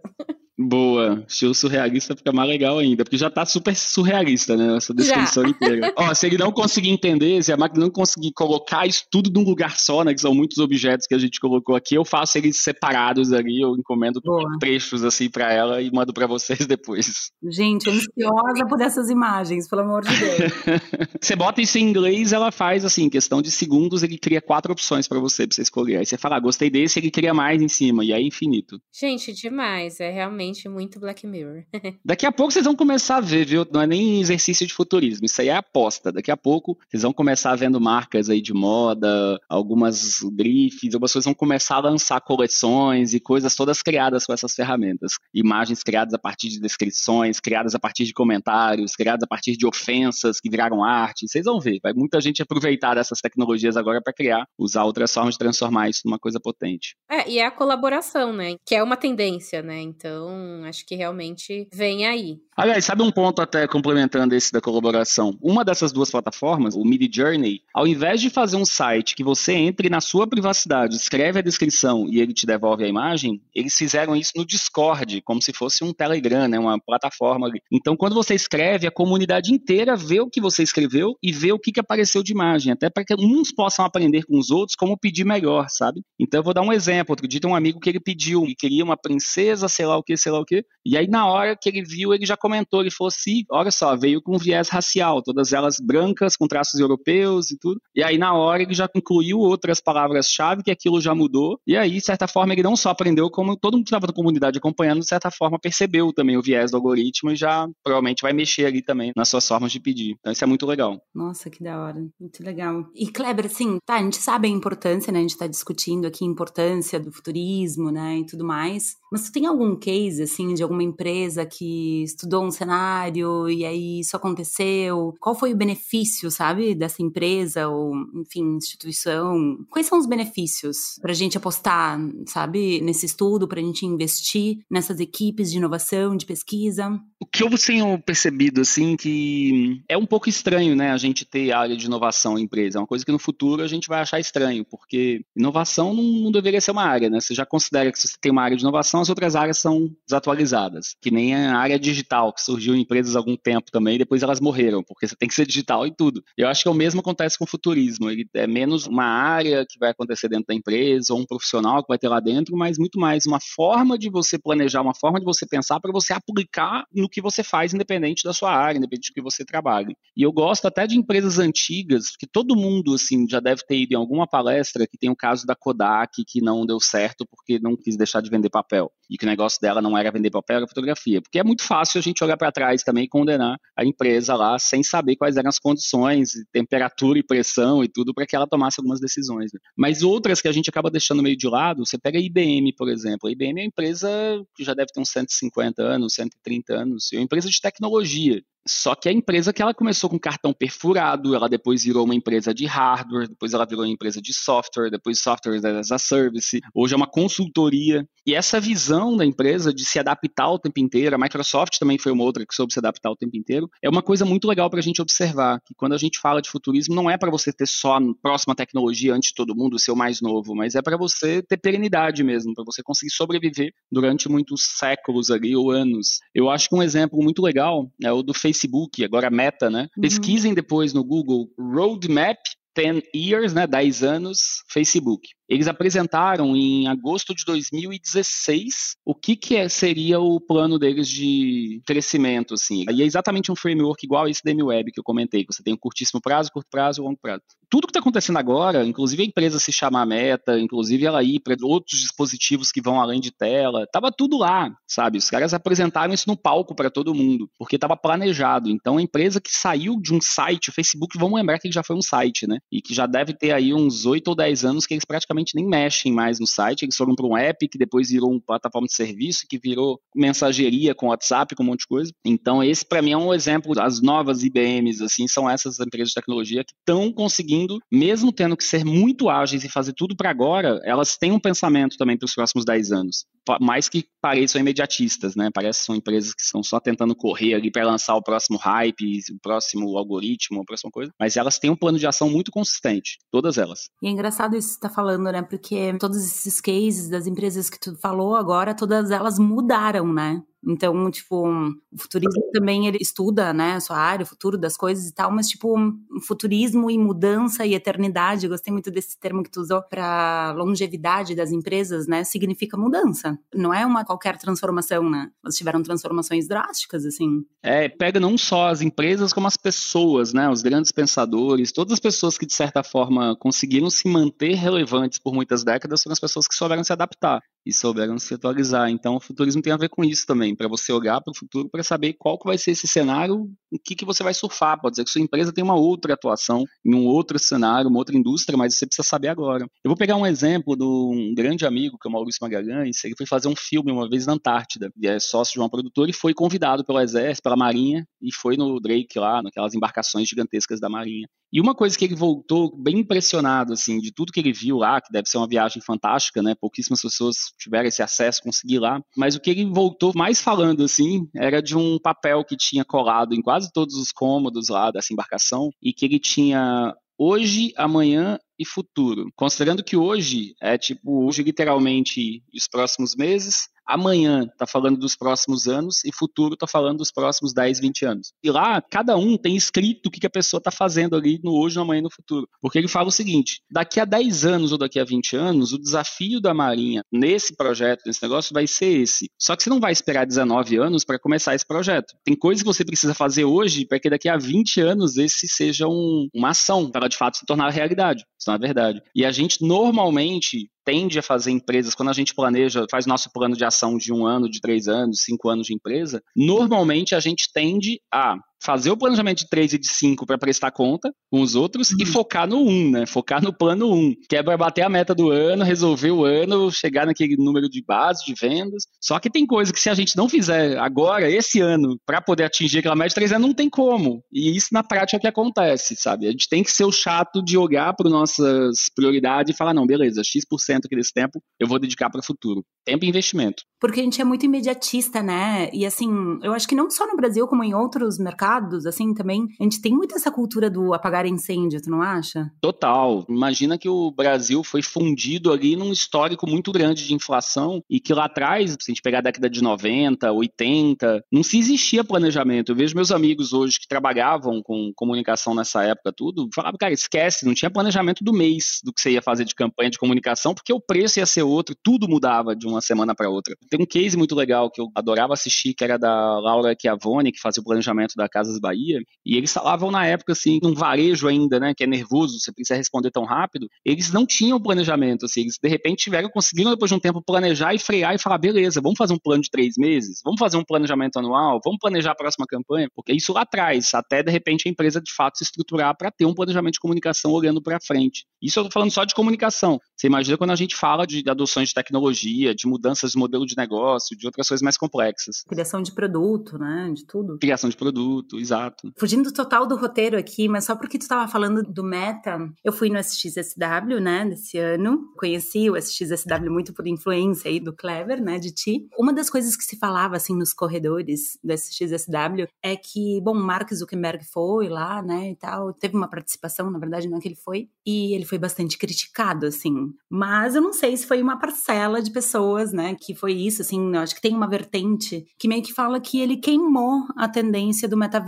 Boa. Estilo surrealista fica mais legal ainda, porque já tá super surrealista, né? Essa descrição já. inteira. Ó, se ele não conseguir entender, se a máquina não conseguir colocar isso tudo num lugar só, né? Que são muitos objetos que a gente colocou aqui, eu faço eles separados ali, eu encomendo Boa. trechos assim para ela e mando para vocês depois. Gente, ansiosa por essas imagens, pelo amor de Deus. você bota isso em inglês, ela faz assim, questão de segundos, ele cria quatro opções para você, pra você escolher. Aí você fala, ah, gostei desse, ele cria mais em cima, e aí é infinito. Gente, demais. É realmente realmente muito Black Mirror. Daqui a pouco vocês vão começar a ver, viu? Não é nem exercício de futurismo, isso aí é aposta. Daqui a pouco vocês vão começar vendo marcas aí de moda, algumas grifes, algumas coisas vão começar a lançar coleções e coisas todas criadas com essas ferramentas. Imagens criadas a partir de descrições, criadas a partir de comentários, criadas a partir de ofensas que viraram arte. Vocês vão ver, vai muita gente aproveitar dessas tecnologias agora para criar, usar outras formas de transformar isso numa coisa potente. É, e é a colaboração, né? Que é uma tendência, né? Então, Acho que realmente vem aí. Aliás, sabe um ponto até complementando esse da colaboração? Uma dessas duas plataformas, o Midi Journey, ao invés de fazer um site que você entre na sua privacidade, escreve a descrição e ele te devolve a imagem, eles fizeram isso no Discord, como se fosse um Telegram, né, uma plataforma. Então, quando você escreve, a comunidade inteira vê o que você escreveu e vê o que, que apareceu de imagem, até para que uns possam aprender com os outros como pedir melhor, sabe? Então, eu vou dar um exemplo. Outro dia tem um amigo que ele pediu, e queria uma princesa, sei lá o que, sei lá o que, e aí na hora que ele viu, ele já comentou, ele falou assim, olha só, veio com viés racial, todas elas brancas, com traços europeus e tudo. E aí na hora ele já incluiu outras palavras-chave que aquilo já mudou. E aí, de certa forma, ele não só aprendeu, como todo mundo que estava na comunidade acompanhando, de certa forma, percebeu também o viés do algoritmo e já provavelmente vai mexer ali também nas suas formas de pedir. Então isso é muito legal. Nossa, que da hora. Muito legal. E Kleber, assim, tá, a gente sabe a importância, né? A gente está discutindo aqui a importância do futurismo, né? E tudo mais. Mas tu tem algum case, assim, de alguma empresa que estudou um cenário e aí isso aconteceu? Qual foi o benefício, sabe, dessa empresa ou, enfim, instituição? Quais são os benefícios para a gente apostar, sabe, nesse estudo, para a gente investir nessas equipes de inovação, de pesquisa? O que eu tenho percebido, assim, que é um pouco estranho, né, a gente ter área de inovação em empresa. É uma coisa que no futuro a gente vai achar estranho, porque inovação não, não deveria ser uma área, né? Você já considera que se você tem uma área de inovação, as outras áreas são desatualizadas. Que nem a área digital, que surgiu em empresas há algum tempo também, e depois elas morreram, porque você tem que ser digital em tudo. Eu acho que é o mesmo acontece com o futurismo. Ele é menos uma área que vai acontecer dentro da empresa, ou um profissional que vai ter lá dentro, mas muito mais uma forma de você planejar, uma forma de você pensar para você aplicar no que você faz, independente da sua área, independente do que você trabalha. E eu gosto até de empresas antigas, que todo mundo assim já deve ter ido em alguma palestra, que tem o caso da Kodak, que não deu certo porque não quis deixar de vender papel. E que o negócio dela não era vender papel, era fotografia. Porque é muito fácil a gente olhar para trás também e condenar a empresa lá sem saber quais eram as condições, temperatura e pressão e tudo para que ela tomasse algumas decisões. Né? Mas outras que a gente acaba deixando meio de lado, você pega a IBM, por exemplo. A IBM é uma empresa que já deve ter uns 150 anos, 130 anos, é uma empresa de tecnologia. Só que a empresa que ela começou com cartão perfurado, ela depois virou uma empresa de hardware, depois ela virou uma empresa de software, depois software as a service, hoje é uma consultoria. E essa visão da empresa de se adaptar o tempo inteiro, a Microsoft também foi uma outra que soube se adaptar o tempo inteiro, é uma coisa muito legal para a gente observar, que quando a gente fala de futurismo, não é para você ter só a próxima tecnologia antes de todo mundo, ser o mais novo, mas é para você ter perenidade mesmo, para você conseguir sobreviver durante muitos séculos ali ou anos. Eu acho que um exemplo muito legal é o do Facebook Facebook, agora Meta, né? Uhum. Pesquisem depois no Google Roadmap 10 Years, né, 10 anos, Facebook. Eles apresentaram em agosto de 2016 o que, que é, seria o plano deles de crescimento, assim. E é exatamente um framework igual a esse da MWeb que eu comentei, que você tem um curtíssimo prazo, curto prazo longo prazo. Tudo que está acontecendo agora, inclusive a empresa se chamar Meta, inclusive ela ir para outros dispositivos que vão além de tela, tava tudo lá, sabe? Os caras apresentaram isso no palco para todo mundo, porque estava planejado. Então a empresa que saiu de um site, o Facebook, vamos lembrar que ele já foi um site, né? E que já deve ter aí uns 8 ou 10 anos que eles praticamente praticamente nem mexem mais no site, eles foram para um app que depois virou uma plataforma de serviço, que virou mensageria com WhatsApp, com um monte de coisa. Então, esse para mim é um exemplo, as novas IBMs, assim, são essas empresas de tecnologia que estão conseguindo, mesmo tendo que ser muito ágeis e fazer tudo para agora, elas têm um pensamento também para os próximos 10 anos mais que pareçam imediatistas, né? Parece que são empresas que estão só tentando correr ali para lançar o próximo hype, o próximo algoritmo, a próxima coisa, mas elas têm um plano de ação muito consistente, todas elas. E é engraçado isso que você tá falando, né? Porque todos esses cases das empresas que tu falou agora, todas elas mudaram, né? Então, tipo, o futurismo também ele estuda, né, a sua área, o futuro das coisas e tal, mas tipo, futurismo e mudança e eternidade, gostei muito desse termo que tu usou para longevidade das empresas, né, significa mudança. Não é uma qualquer transformação, né? Elas tiveram transformações drásticas assim. É, pega não só as empresas como as pessoas, né, os grandes pensadores, todas as pessoas que de certa forma conseguiram se manter relevantes por muitas décadas foram as pessoas que souberam se adaptar e souberam se atualizar. Então, o futurismo tem a ver com isso também, para você olhar para o futuro para saber qual que vai ser esse cenário, o que, que você vai surfar. Pode ser que sua empresa tenha uma outra atuação em um outro cenário, uma outra indústria, mas você precisa saber agora. Eu vou pegar um exemplo de um grande amigo, que é o Maurício Magalhães, ele foi fazer um filme uma vez na Antártida, e é sócio de uma produtora, e foi convidado pelo Exército, pela Marinha, e foi no Drake lá, naquelas embarcações gigantescas da Marinha. E uma coisa que ele voltou bem impressionado, assim, de tudo que ele viu lá, que deve ser uma viagem fantástica, né? Pouquíssimas pessoas tiveram esse acesso, conseguir lá. Mas o que ele voltou mais falando, assim, era de um papel que tinha colado em quase todos os cômodos lá dessa embarcação e que ele tinha hoje, amanhã e futuro. Considerando que hoje é tipo, hoje literalmente os próximos meses, amanhã está falando dos próximos anos e futuro está falando dos próximos 10, 20 anos. E lá, cada um tem escrito o que, a pessoa está fazendo ali no hoje, no amanhã e no futuro. Porque ele fala o seguinte: daqui a 10 anos ou daqui a 20 anos, o desafio da Marinha nesse projeto, nesse negócio, vai ser esse. Só que você não vai esperar 19 anos para começar esse projeto. Tem coisas que você precisa fazer hoje para que daqui a 20 anos esse seja um, uma ação para de fato se tornar realidade. Isso não é verdade. E a gente normalmente tende a fazer empresas, quando a gente planeja, faz nosso plano de ação de um ano, de três anos, cinco anos de empresa, normalmente a gente tende a fazer o planejamento de 3 e de 5 para prestar conta com os outros uhum. e focar no 1, né? Focar no plano 1, que é para bater a meta do ano, resolver o ano, chegar naquele número de base, de vendas. Só que tem coisa que se a gente não fizer agora, esse ano, para poder atingir aquela meta de 3 anos, não tem como. E isso na prática é o que acontece, sabe? A gente tem que ser o chato de olhar para nossas prioridades e falar, não, beleza, X% aqui desse tempo eu vou dedicar para o futuro. Tempo e investimento. Porque a gente é muito imediatista, né? E assim, eu acho que não só no Brasil, como em outros mercados, assim, também, a gente tem muito essa cultura do apagar incêndio, tu não acha? Total. Imagina que o Brasil foi fundido ali num histórico muito grande de inflação e que lá atrás, se a gente pegar a década de 90, 80, não se existia planejamento. Eu vejo meus amigos hoje que trabalhavam com comunicação nessa época, tudo, falavam, cara, esquece, não tinha planejamento do mês do que você ia fazer de campanha de comunicação, porque o preço ia ser outro, tudo mudava de uma semana para outra. Tem um case muito legal que eu adorava assistir, que era da Laura Chiavone, que fazia o planejamento da Casas Bahia, e eles falavam na época, assim, num varejo ainda, né, que é nervoso, você precisa responder tão rápido, eles não tinham planejamento, assim, eles de repente tiveram, conseguiram depois de um tempo planejar e frear e falar, beleza, vamos fazer um plano de três meses, vamos fazer um planejamento anual, vamos planejar a próxima campanha, porque isso lá atrás, até de repente a empresa de fato se estruturar para ter um planejamento de comunicação olhando para frente. Isso eu estou falando só de comunicação. Você imagina quando a gente fala de adoções de tecnologia, de mudanças de modelo de negócio, de outras coisas mais complexas. Criação de produto, né? De tudo. Criação de produto, exato. Fugindo total do roteiro aqui, mas só porque tu estava falando do Meta, eu fui no SXSW, né, desse ano. Conheci o SXSW muito por influência aí do Clever, né, de ti. Uma das coisas que se falava, assim, nos corredores do SXSW é que, bom, Mark Zuckerberg foi lá, né, e tal. Teve uma participação, na verdade, não é que ele foi. E ele foi bastante criticado, assim. Mas eu não sei se foi uma parcela de pessoas, né, que foi isso, assim. Eu acho que tem uma vertente que meio que fala que ele queimou a tendência do metaverso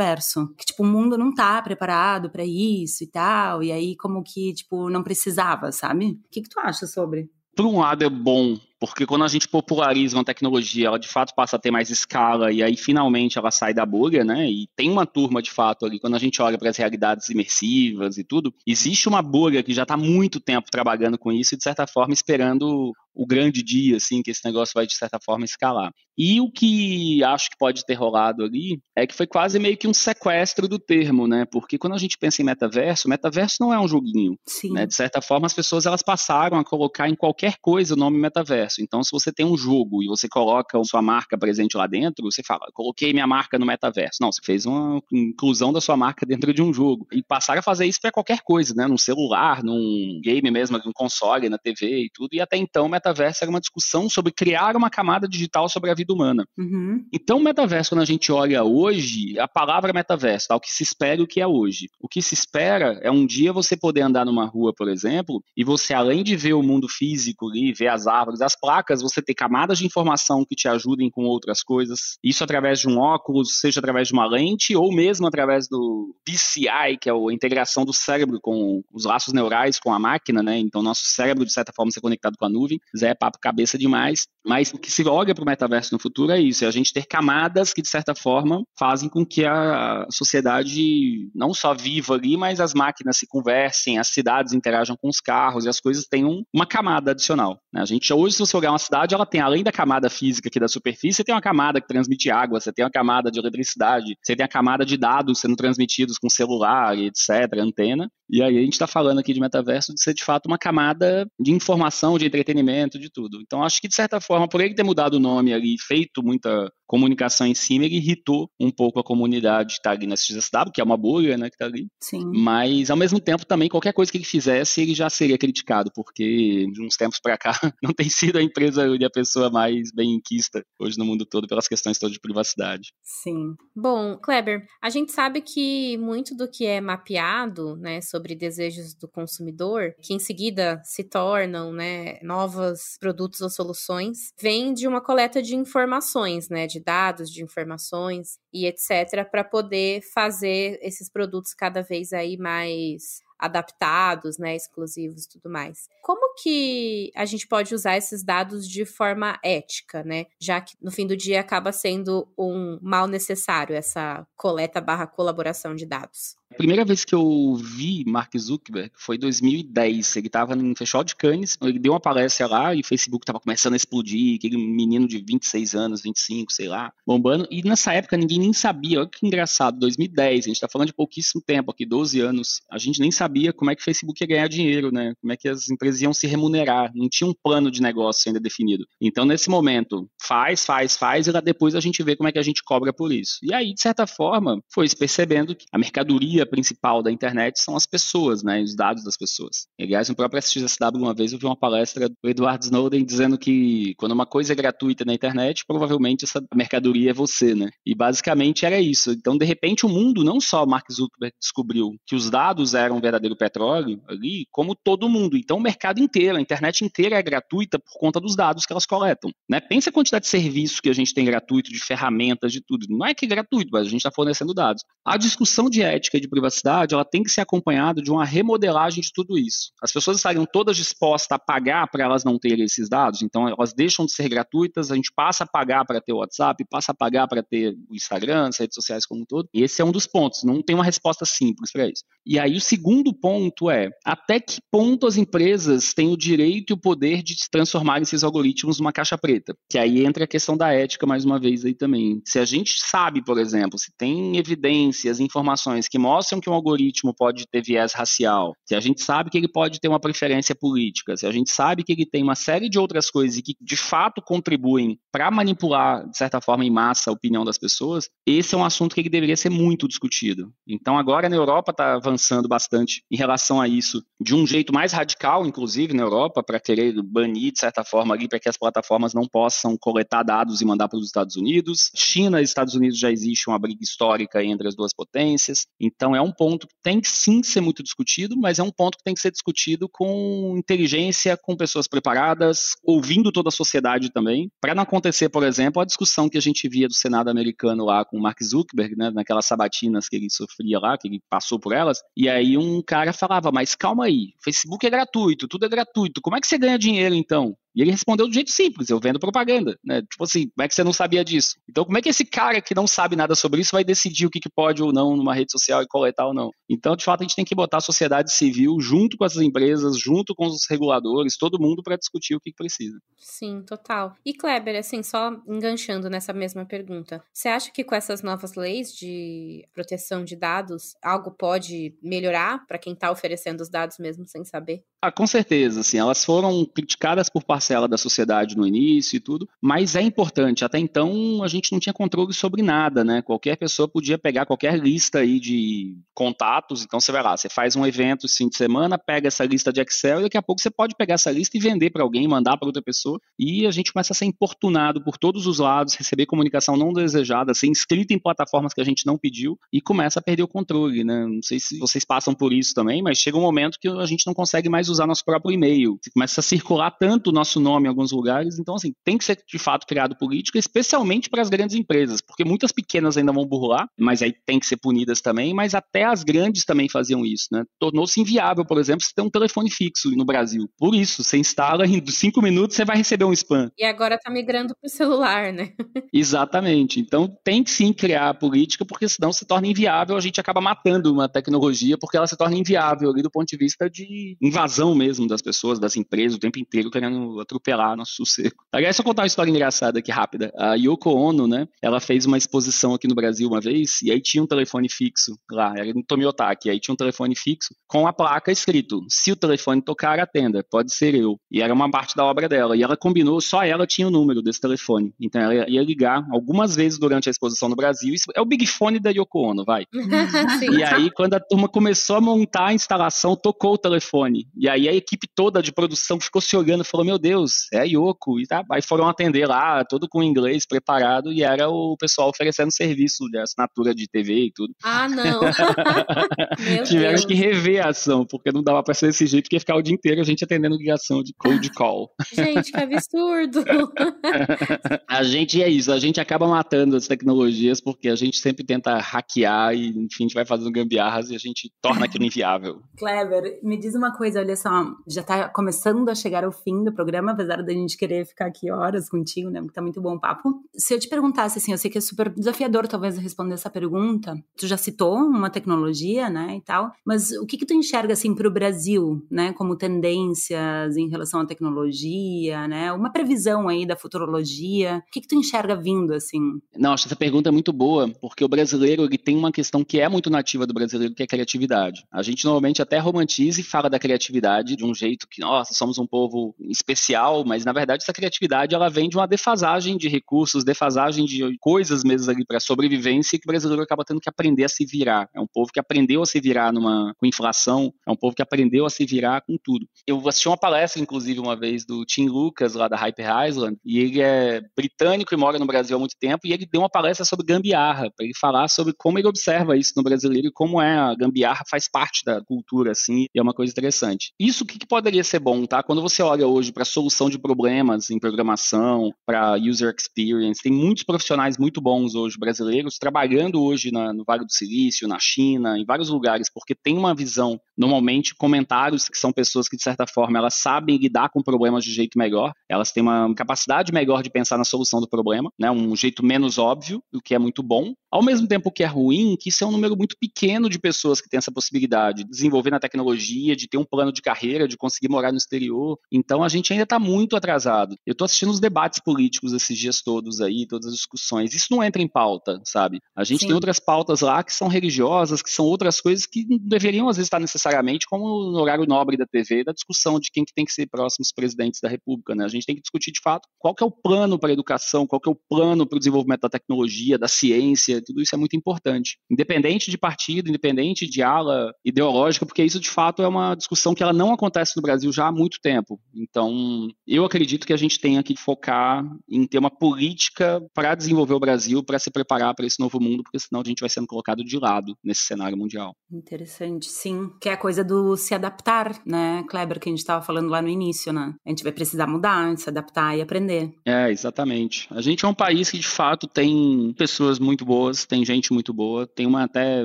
que, tipo, o mundo não tá preparado para isso e tal, e aí como que, tipo, não precisava, sabe? O que, que tu acha sobre? Por um lado é bom porque quando a gente populariza uma tecnologia, ela de fato passa a ter mais escala e aí finalmente ela sai da bolha, né? E tem uma turma de fato ali, quando a gente olha para as realidades imersivas e tudo, existe uma bolha que já está muito tempo trabalhando com isso e de certa forma esperando o grande dia, assim, que esse negócio vai de certa forma escalar. E o que acho que pode ter rolado ali é que foi quase meio que um sequestro do termo, né? Porque quando a gente pensa em metaverso, metaverso não é um joguinho. Sim. Né? De certa forma, as pessoas elas passaram a colocar em qualquer coisa o nome metaverso. Então, se você tem um jogo e você coloca sua marca presente lá dentro, você fala, coloquei minha marca no metaverso. Não, você fez uma inclusão da sua marca dentro de um jogo. E passaram a fazer isso para qualquer coisa, né? Num celular, num game mesmo, num console, na TV e tudo. E até então, o metaverso era uma discussão sobre criar uma camada digital sobre a vida humana. Uhum. Então, o metaverso, quando a gente olha hoje, a palavra metaverso, tá? o que se espera e o que é hoje. O que se espera é um dia você poder andar numa rua, por exemplo, e você, além de ver o mundo físico ali, ver as árvores, as placas, você ter camadas de informação que te ajudem com outras coisas. Isso através de um óculos, seja através de uma lente, ou mesmo através do BCI, que é a integração do cérebro com os laços neurais com a máquina, né? Então, nosso cérebro, de certa forma, ser conectado com a nuvem. Zé é papo cabeça demais. Mas o que se olha para o metaverso no futuro é isso: é a gente ter camadas que, de certa forma, fazem com que a sociedade não só viva ali, mas as máquinas se conversem, as cidades interajam com os carros e as coisas tenham uma camada adicional. Né? A gente hoje, se você olhar uma cidade, ela tem, além da camada física aqui da superfície, você tem uma camada que transmite água, você tem uma camada de eletricidade, você tem a camada de dados sendo transmitidos com celular, etc., antena. E aí a gente está falando aqui de metaverso de ser de fato uma camada de informação, de entretenimento, de tudo. Então acho que de certa forma, por ele ter mudado o nome ali, feito muita comunicação em cima, ele irritou um pouco a comunidade que está ali na XSW, que é uma bolha, né, que está ali. Sim. Mas ao mesmo tempo também qualquer coisa que ele fizesse, ele já seria criticado, porque de uns tempos para cá não tem sido a empresa e a pessoa mais bem inquista hoje no mundo todo pelas questões todas de privacidade. Sim. Bom, Kleber, a gente sabe que muito do que é mapeado, né, sobre desejos do consumidor, que em seguida se tornam, né, novos produtos ou soluções, vem de uma coleta de informações, né, de dados, de informações e etc, para poder fazer esses produtos cada vez aí mais adaptados, né, exclusivos tudo mais. Como que a gente pode usar esses dados de forma ética, né? Já que no fim do dia acaba sendo um mal necessário essa coleta barra colaboração de dados. Primeira vez que eu vi Mark Zuckerberg foi em 2010. Ele estava no Festival de Cannes, ele deu uma palestra lá e o Facebook estava começando a explodir, aquele menino de 26 anos, 25, sei lá, bombando. E nessa época ninguém nem sabia, olha que engraçado, 2010, a gente está falando de pouquíssimo tempo aqui, 12 anos. A gente nem sabia como é que o Facebook ia ganhar dinheiro, né? Como é que as empresas iam se remunerar. Não tinha um plano de negócio ainda definido. Então, nesse momento, faz, faz, faz, e lá depois a gente vê como é que a gente cobra por isso. E aí, de certa forma, foi se percebendo que a mercadoria principal da internet são as pessoas, né, os dados das pessoas. Aliás, no próprio SXSW, uma vez eu vi uma palestra do Edward Snowden dizendo que quando uma coisa é gratuita na internet, provavelmente essa mercadoria é você, né? E basicamente era isso. Então, de repente, o mundo, não só Mark Zuckerberg descobriu que os dados eram verdadeiro petróleo ali, como todo mundo. Então, o mercado inteiro, a internet inteira é gratuita por conta dos dados que elas coletam, né? Pensa a quantidade de serviços que a gente tem gratuito, de ferramentas, de tudo. Não é que é gratuito, mas a gente está fornecendo dados. A discussão de ética e de privacidade, ela tem que ser acompanhada de uma remodelagem de tudo isso. As pessoas estariam todas dispostas a pagar para elas não terem esses dados, então elas deixam de ser gratuitas, a gente passa a pagar para ter o WhatsApp, passa a pagar para ter o Instagram, as redes sociais como um todo. Esse é um dos pontos, não tem uma resposta simples para isso. E aí o segundo ponto é, até que ponto as empresas têm o direito e o poder de transformar esses algoritmos numa caixa preta? Que aí entra a questão da ética mais uma vez aí também. Se a gente sabe, por exemplo, se tem evidências, informações que mostram que um algoritmo pode ter viés racial, se a gente sabe que ele pode ter uma preferência política, se a gente sabe que ele tem uma série de outras coisas e que de fato contribuem para manipular, de certa forma, em massa a opinião das pessoas, esse é um assunto que ele deveria ser muito discutido. Então, agora na Europa está avançando bastante em relação a isso, de um jeito mais radical, inclusive na Europa, para querer banir, de certa forma, ali, para que as plataformas não possam coletar dados e mandar para os Estados Unidos. China e Estados Unidos já existe uma briga histórica entre as duas potências. Então, é um ponto que tem que sim ser muito discutido, mas é um ponto que tem que ser discutido com inteligência, com pessoas preparadas, ouvindo toda a sociedade também, para não acontecer, por exemplo, a discussão que a gente via do Senado americano lá com o Mark Zuckerberg, né, naquelas sabatinas que ele sofria lá, que ele passou por elas, e aí um cara falava, mas calma aí, Facebook é gratuito, tudo é gratuito, como é que você ganha dinheiro então? E ele respondeu do jeito simples, eu vendo propaganda, né? Tipo assim, como é que você não sabia disso? Então, como é que esse cara que não sabe nada sobre isso vai decidir o que, que pode ou não numa rede social e coletar ou não? Então, de fato, a gente tem que botar a sociedade civil junto com essas empresas, junto com os reguladores, todo mundo para discutir o que, que precisa. Sim, total. E Kleber, assim, só enganchando nessa mesma pergunta, você acha que com essas novas leis de proteção de dados, algo pode melhorar para quem está oferecendo os dados mesmo sem saber? Ah, com certeza, assim, elas foram criticadas por parcela da sociedade no início e tudo, mas é importante. Até então a gente não tinha controle sobre nada, né? Qualquer pessoa podia pegar qualquer lista aí de contatos. Então você vai lá, você faz um evento esse fim de semana, pega essa lista de Excel e daqui a pouco você pode pegar essa lista e vender para alguém, mandar para outra pessoa. E a gente começa a ser importunado por todos os lados, receber comunicação não desejada, ser inscrito em plataformas que a gente não pediu e começa a perder o controle, né? Não sei se vocês passam por isso também, mas chega um momento que a gente não consegue mais usar nosso próprio e-mail. Começa a circular tanto o nosso nome em alguns lugares. Então, assim, tem que ser de fato criado política, especialmente para as grandes empresas, porque muitas pequenas ainda vão burlar, mas aí tem que ser punidas também. Mas até as grandes também faziam isso, né? Tornou-se inviável, por exemplo, se ter um telefone fixo no Brasil. Por isso, você instala em cinco minutos, você vai receber um spam. E agora está migrando para o celular, né? Exatamente. Então, tem que sim criar a política, porque senão se torna inviável, a gente acaba matando uma tecnologia, porque ela se torna inviável ali do ponto de vista de invasão invasão mesmo das pessoas, das empresas, o tempo inteiro querendo atropelar nosso sossego. Aliás, só contar uma história engraçada aqui rápida. A Yoko Ono, né, ela fez uma exposição aqui no Brasil uma vez, e aí tinha um telefone fixo lá, era no Tomiotaki, aí tinha um telefone fixo com a placa escrito, se o telefone tocar, atenda, pode ser eu. E era uma parte da obra dela, e ela combinou, só ela tinha o número desse telefone. Então ela ia ligar algumas vezes durante a exposição no Brasil, isso é o Big Fone da Yoko Ono, vai. e aí, quando a turma começou a montar a instalação, tocou o telefone. E aí a equipe toda de produção ficou se olhando e falou: Meu Deus, é a Yoko. E tá, aí foram atender lá, todo com inglês preparado, e era o pessoal oferecendo serviço de assinatura de TV e tudo. Ah, não. Tiveram Deus. que rever a ação, porque não dava pra ser desse jeito, porque ia ficar o dia inteiro a gente atendendo ligação de cold call. Gente, que absurdo! a gente é isso, a gente acaba matando as tecnologias porque a gente sempre tenta hackear e, enfim, a gente vai fazendo gambiarras e a gente torna aquilo inviável. Clever, me diz uma coisa, olha só, já tá começando a chegar ao fim do programa, apesar da gente querer ficar aqui horas contigo, né, porque tá muito bom o papo. Se eu te perguntasse, assim, eu sei que é super desafiador talvez responder essa pergunta, tu já citou uma tecnologia, né, e tal, mas o que que tu enxerga, assim, pro Brasil, né, como tendências em relação à tecnologia, né, uma previsão aí da futurologia, o que que tu enxerga vindo, assim? Não, essa pergunta é muito boa, porque o brasileiro, ele tem uma questão que é muito nativa do brasileiro, que é a criatividade. A gente normalmente até romantiza e fala da criatividade de um jeito que, nossa, somos um povo especial, mas na verdade essa criatividade ela vem de uma defasagem de recursos, defasagem de coisas mesmo ali para sobrevivência que o brasileiro acaba tendo que aprender a se virar. É um povo que aprendeu a se virar numa com inflação, é um povo que aprendeu a se virar com tudo. Eu assisti uma palestra inclusive uma vez do Tim Lucas lá da Hyper Island, e ele é britânico e mora no Brasil há muito tempo, e ele deu uma palestra sobre gambiarra, para ele falar sobre como ele observa isso no brasileiro e como é a gambiarra faz parte da cultura assim, e é uma coisa interessante. Isso que, que poderia ser bom, tá? Quando você olha hoje para solução de problemas em programação, para user experience, tem muitos profissionais muito bons hoje brasileiros trabalhando hoje na, no Vale do Silício, na China, em vários lugares, porque tem uma visão, normalmente comentários que são pessoas que de certa forma elas sabem lidar com problemas de jeito melhor, elas têm uma capacidade melhor de pensar na solução do problema, né? Um jeito menos óbvio, o que é muito bom. Ao mesmo tempo que é ruim, que isso é um número muito pequeno de pessoas que têm essa possibilidade de desenvolver na tecnologia, de ter um plano de carreira, de conseguir morar no exterior. Então a gente ainda está muito atrasado. Eu estou assistindo os debates políticos esses dias todos aí, todas as discussões. Isso não entra em pauta, sabe? A gente Sim. tem outras pautas lá que são religiosas, que são outras coisas que não deveriam às vezes estar necessariamente como no horário nobre da TV, da discussão de quem que tem que ser próximos presidentes da República, né? A gente tem que discutir de fato qual que é o plano para a educação, qual que é o plano para o desenvolvimento da tecnologia, da ciência, tudo isso é muito importante. Independente de partido, independente de ala ideológica, porque isso de fato é uma discussão que ela não acontece no Brasil já há muito tempo. Então, eu acredito que a gente tenha que focar em ter uma política para desenvolver o Brasil, para se preparar para esse novo mundo, porque senão a gente vai sendo colocado de lado nesse cenário mundial. Interessante, sim. Que é a coisa do se adaptar, né, Kleber, que a gente estava falando lá no início, né? A gente vai precisar mudar, se adaptar e aprender. É, exatamente. A gente é um país que de fato tem pessoas muito boas, tem gente muito boa. Tem uma até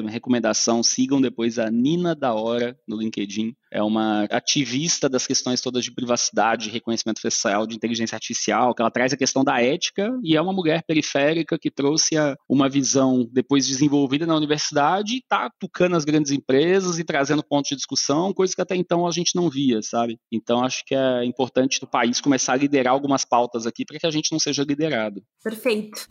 recomendação, sigam depois a Nina da Hora no LinkedIn. É uma ativista das questões todas de privacidade, de reconhecimento facial, de inteligência artificial, que ela traz a questão da ética e é uma mulher periférica que trouxe uma visão depois desenvolvida na universidade e está tocando as grandes empresas e trazendo pontos de discussão, coisas que até então a gente não via, sabe? Então acho que é importante o país começar a liderar algumas pautas aqui para que a gente não seja liderado. Perfeito.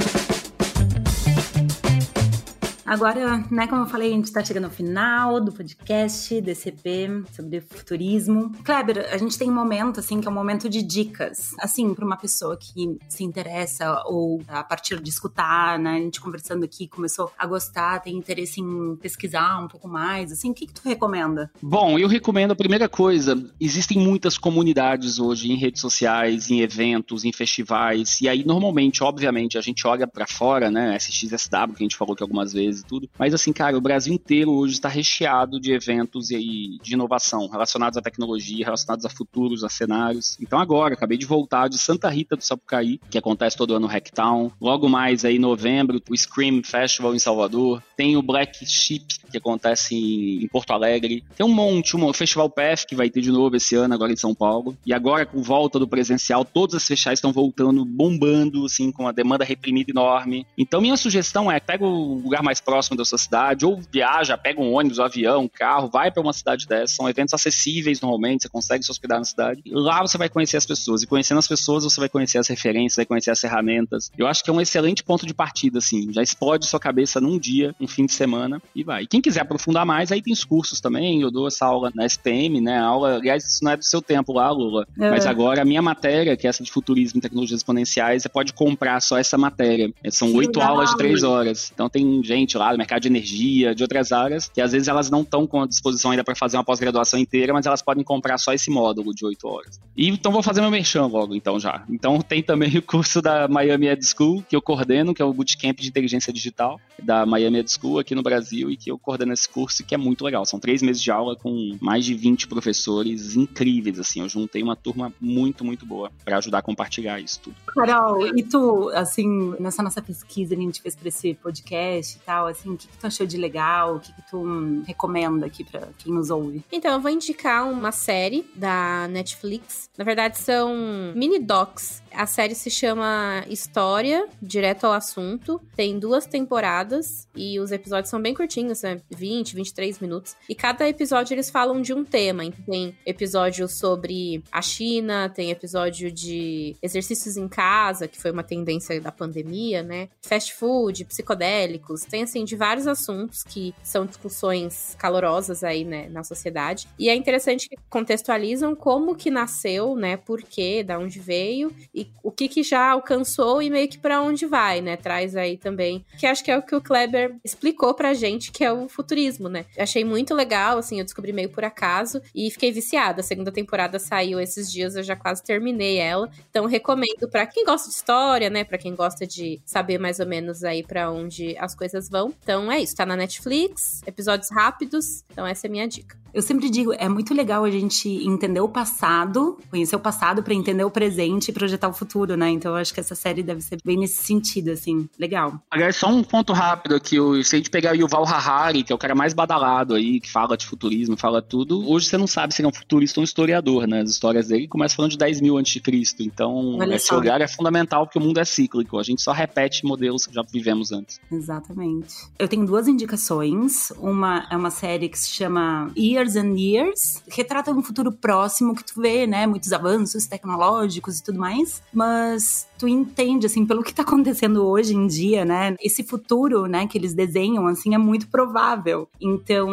Agora, né, como eu falei, a gente está chegando ao final do podcast DCP sobre futurismo. Kleber, a gente tem um momento, assim, que é um momento de dicas. Assim, para uma pessoa que se interessa ou a partir de escutar, né, a gente conversando aqui, começou a gostar, tem interesse em pesquisar um pouco mais, assim, o que, que tu recomenda? Bom, eu recomendo a primeira coisa, existem muitas comunidades hoje em redes sociais, em eventos, em festivais, e aí normalmente, obviamente, a gente olha para fora, né, SXSW, que a gente falou que algumas vezes, e tudo. Mas assim, cara, o Brasil inteiro hoje está recheado de eventos e de inovação relacionados à tecnologia, relacionados a futuros, a cenários. Então agora, acabei de voltar de Santa Rita do Sapucaí, que acontece todo ano no Hacktown. Logo mais aí em novembro, o Scream Festival em Salvador. Tem o Black Sheep, que acontece em Porto Alegre. Tem um monte, um Festival PF que vai ter de novo esse ano, agora em São Paulo. E agora, com volta do presencial, todos as festivais estão voltando, bombando, assim, com uma demanda reprimida enorme. Então, minha sugestão é, pega o lugar mais próximo da sua cidade, ou viaja, pega um ônibus, um avião, um carro, vai para uma cidade dessa. São eventos acessíveis normalmente, você consegue se hospedar na cidade. Lá você vai conhecer as pessoas. E conhecendo as pessoas, você vai conhecer as referências, vai conhecer as ferramentas. Eu acho que é um excelente ponto de partida, assim. Já explode sua cabeça num dia, um fim de semana, e vai. E quem quiser aprofundar mais, aí tem os cursos também. Eu dou essa aula na SPM, né? A aula, aliás, isso não é do seu tempo lá, Lula. É. Mas agora a minha matéria, que é essa de futurismo e tecnologias exponenciais, você pode comprar só essa matéria. São oito aulas de três horas. Então tem gente lá do mercado de energia, de outras áreas, que às vezes elas não estão com a disposição ainda para fazer uma pós-graduação inteira, mas elas podem comprar só esse módulo de oito horas. E então vou fazer meu merchan logo, então já. Então tem também o curso da Miami Ed School, que eu coordeno, que é o Bootcamp de Inteligência Digital da Miami Ed School aqui no Brasil, e que eu coordeno esse curso, que é muito legal. São três meses de aula com mais de 20 professores incríveis, assim. Eu juntei uma turma muito, muito boa para ajudar a compartilhar isso tudo. Carol, e tu, assim, nessa nossa pesquisa que a gente fez para esse podcast e tal, assim, o que, que tu achou de legal? O que, que tu hum, recomenda aqui para quem nos ouve? Então, eu vou indicar uma série da Netflix. Na verdade, são mini docs. A série se chama História, direto ao assunto. Tem duas temporadas e os episódios são bem curtinhos, né? 20, 23 minutos. E cada episódio eles falam de um tema. Então, tem episódio sobre a China, tem episódio de exercícios em casa, que foi uma tendência da pandemia, né? Fast food, psicodélicos, tem assim de vários assuntos que são discussões calorosas aí, né, na sociedade. E é interessante que contextualizam como que nasceu, né, por quê, da onde veio e o que que já alcançou e meio que para onde vai, né? Traz aí também, que acho que é o que o Kleber explicou pra gente, que é o futurismo, né? Achei muito legal, assim, eu descobri meio por acaso e fiquei viciada. A segunda temporada saiu esses dias, eu já quase terminei ela. Então recomendo para quem gosta de história, né, para quem gosta de saber mais ou menos aí para onde as coisas vão. Então é isso, tá na Netflix, episódios rápidos. Então essa é a minha dica. Eu sempre digo, é muito legal a gente entender o passado, conhecer o passado para entender o presente e projetar o futuro, né? Então eu acho que essa série deve ser bem nesse sentido, assim, legal. Aliás, só um ponto rápido aqui, se a gente pegar o Yuval Harari, que é o cara mais badalado aí, que fala de futurismo, fala tudo, hoje você não sabe se ele é um futurista ou um historiador, né? As histórias dele começam falando de 10 mil antes de Cristo, então Olha esse só. olhar é fundamental porque o mundo é cíclico, a gente só repete modelos que já vivemos antes. Exatamente. Eu tenho duas indicações, uma é uma série que se chama Years Years and Years, retrata um futuro próximo que tu vê, né, muitos avanços tecnológicos e tudo mais, mas tu entende, assim, pelo que tá acontecendo hoje em dia, né, esse futuro, né, que eles desenham, assim, é muito provável. Então,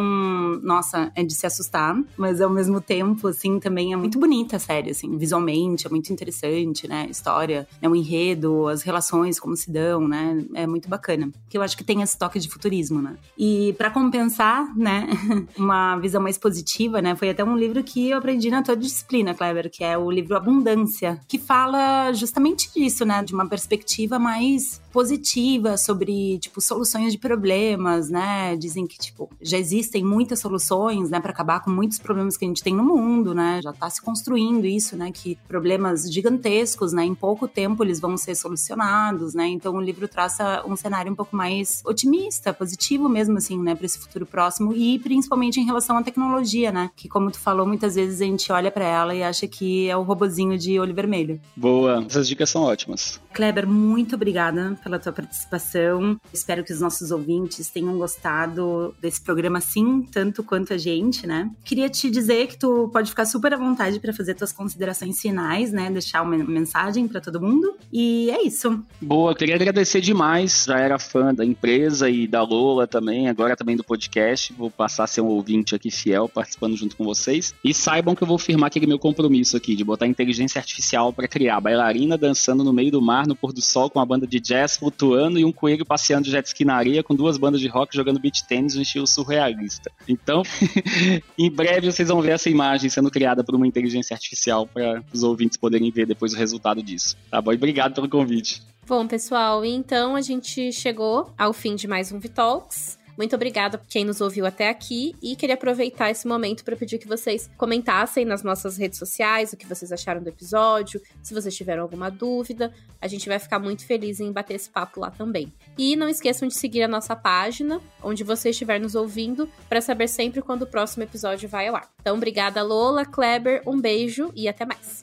nossa, é de se assustar, mas ao mesmo tempo, assim, também é muito bonita a série, assim, visualmente, é muito interessante, né, história, né, o enredo, as relações, como se dão, né, é muito bacana. Que eu acho que tem esse toque de futurismo, né. E para compensar, né, uma visão mais positiva, né? Foi até um livro que eu aprendi na tua disciplina, Kleber, que é o livro Abundância, que fala justamente disso, né? De uma perspectiva mais positiva sobre, tipo, soluções de problemas, né? Dizem que, tipo, já existem muitas soluções, né, para acabar com muitos problemas que a gente tem no mundo, né? Já tá se construindo isso, né? Que problemas gigantescos, né? Em pouco tempo eles vão ser solucionados, né? Então o livro traça um cenário um pouco mais otimista, positivo mesmo, assim, né? Para esse futuro próximo e principalmente em relação à tecnologia, né? Que, como tu falou, muitas vezes a gente olha para ela e acha que é o robozinho de olho vermelho. Boa, essas dicas são ótimas. Kleber, muito obrigada pela tua participação. Espero que os nossos ouvintes tenham gostado desse programa sim, tanto quanto a gente, né? Queria te dizer que tu pode ficar super à vontade para fazer tuas considerações finais, né? Deixar uma mensagem para todo mundo. E é isso. Boa, queria agradecer demais. Já era fã da empresa e da Lola também, agora também do podcast. Vou passar a ser um ouvinte aqui fiel, participando junto com vocês. E saibam que eu vou firmar aquele meu compromisso aqui de botar inteligência artificial para criar bailarina dançando no meio do mar no pôr do sol com uma banda de jazz flutuando e um coelho passeando de jet ski na areia com duas bandas de rock jogando beach tênis no estilo surrealista. Então, em breve vocês vão ver essa imagem sendo criada por uma inteligência artificial para os ouvintes poderem ver depois o resultado disso. Tá bom? E obrigado pelo convite. Bom, pessoal, então a gente chegou ao fim de mais um Vitalks. Muito obrigada por quem nos ouviu até aqui e queria aproveitar esse momento para pedir que vocês comentassem nas nossas redes sociais o que vocês acharam do episódio, se vocês tiveram alguma dúvida. A gente vai ficar muito feliz em bater esse papo lá também. E não esqueçam de seguir a nossa página, onde você estiver nos ouvindo, para saber sempre quando o próximo episódio vai ao ar. Então, obrigada, Lola, Kleber, um beijo e até mais.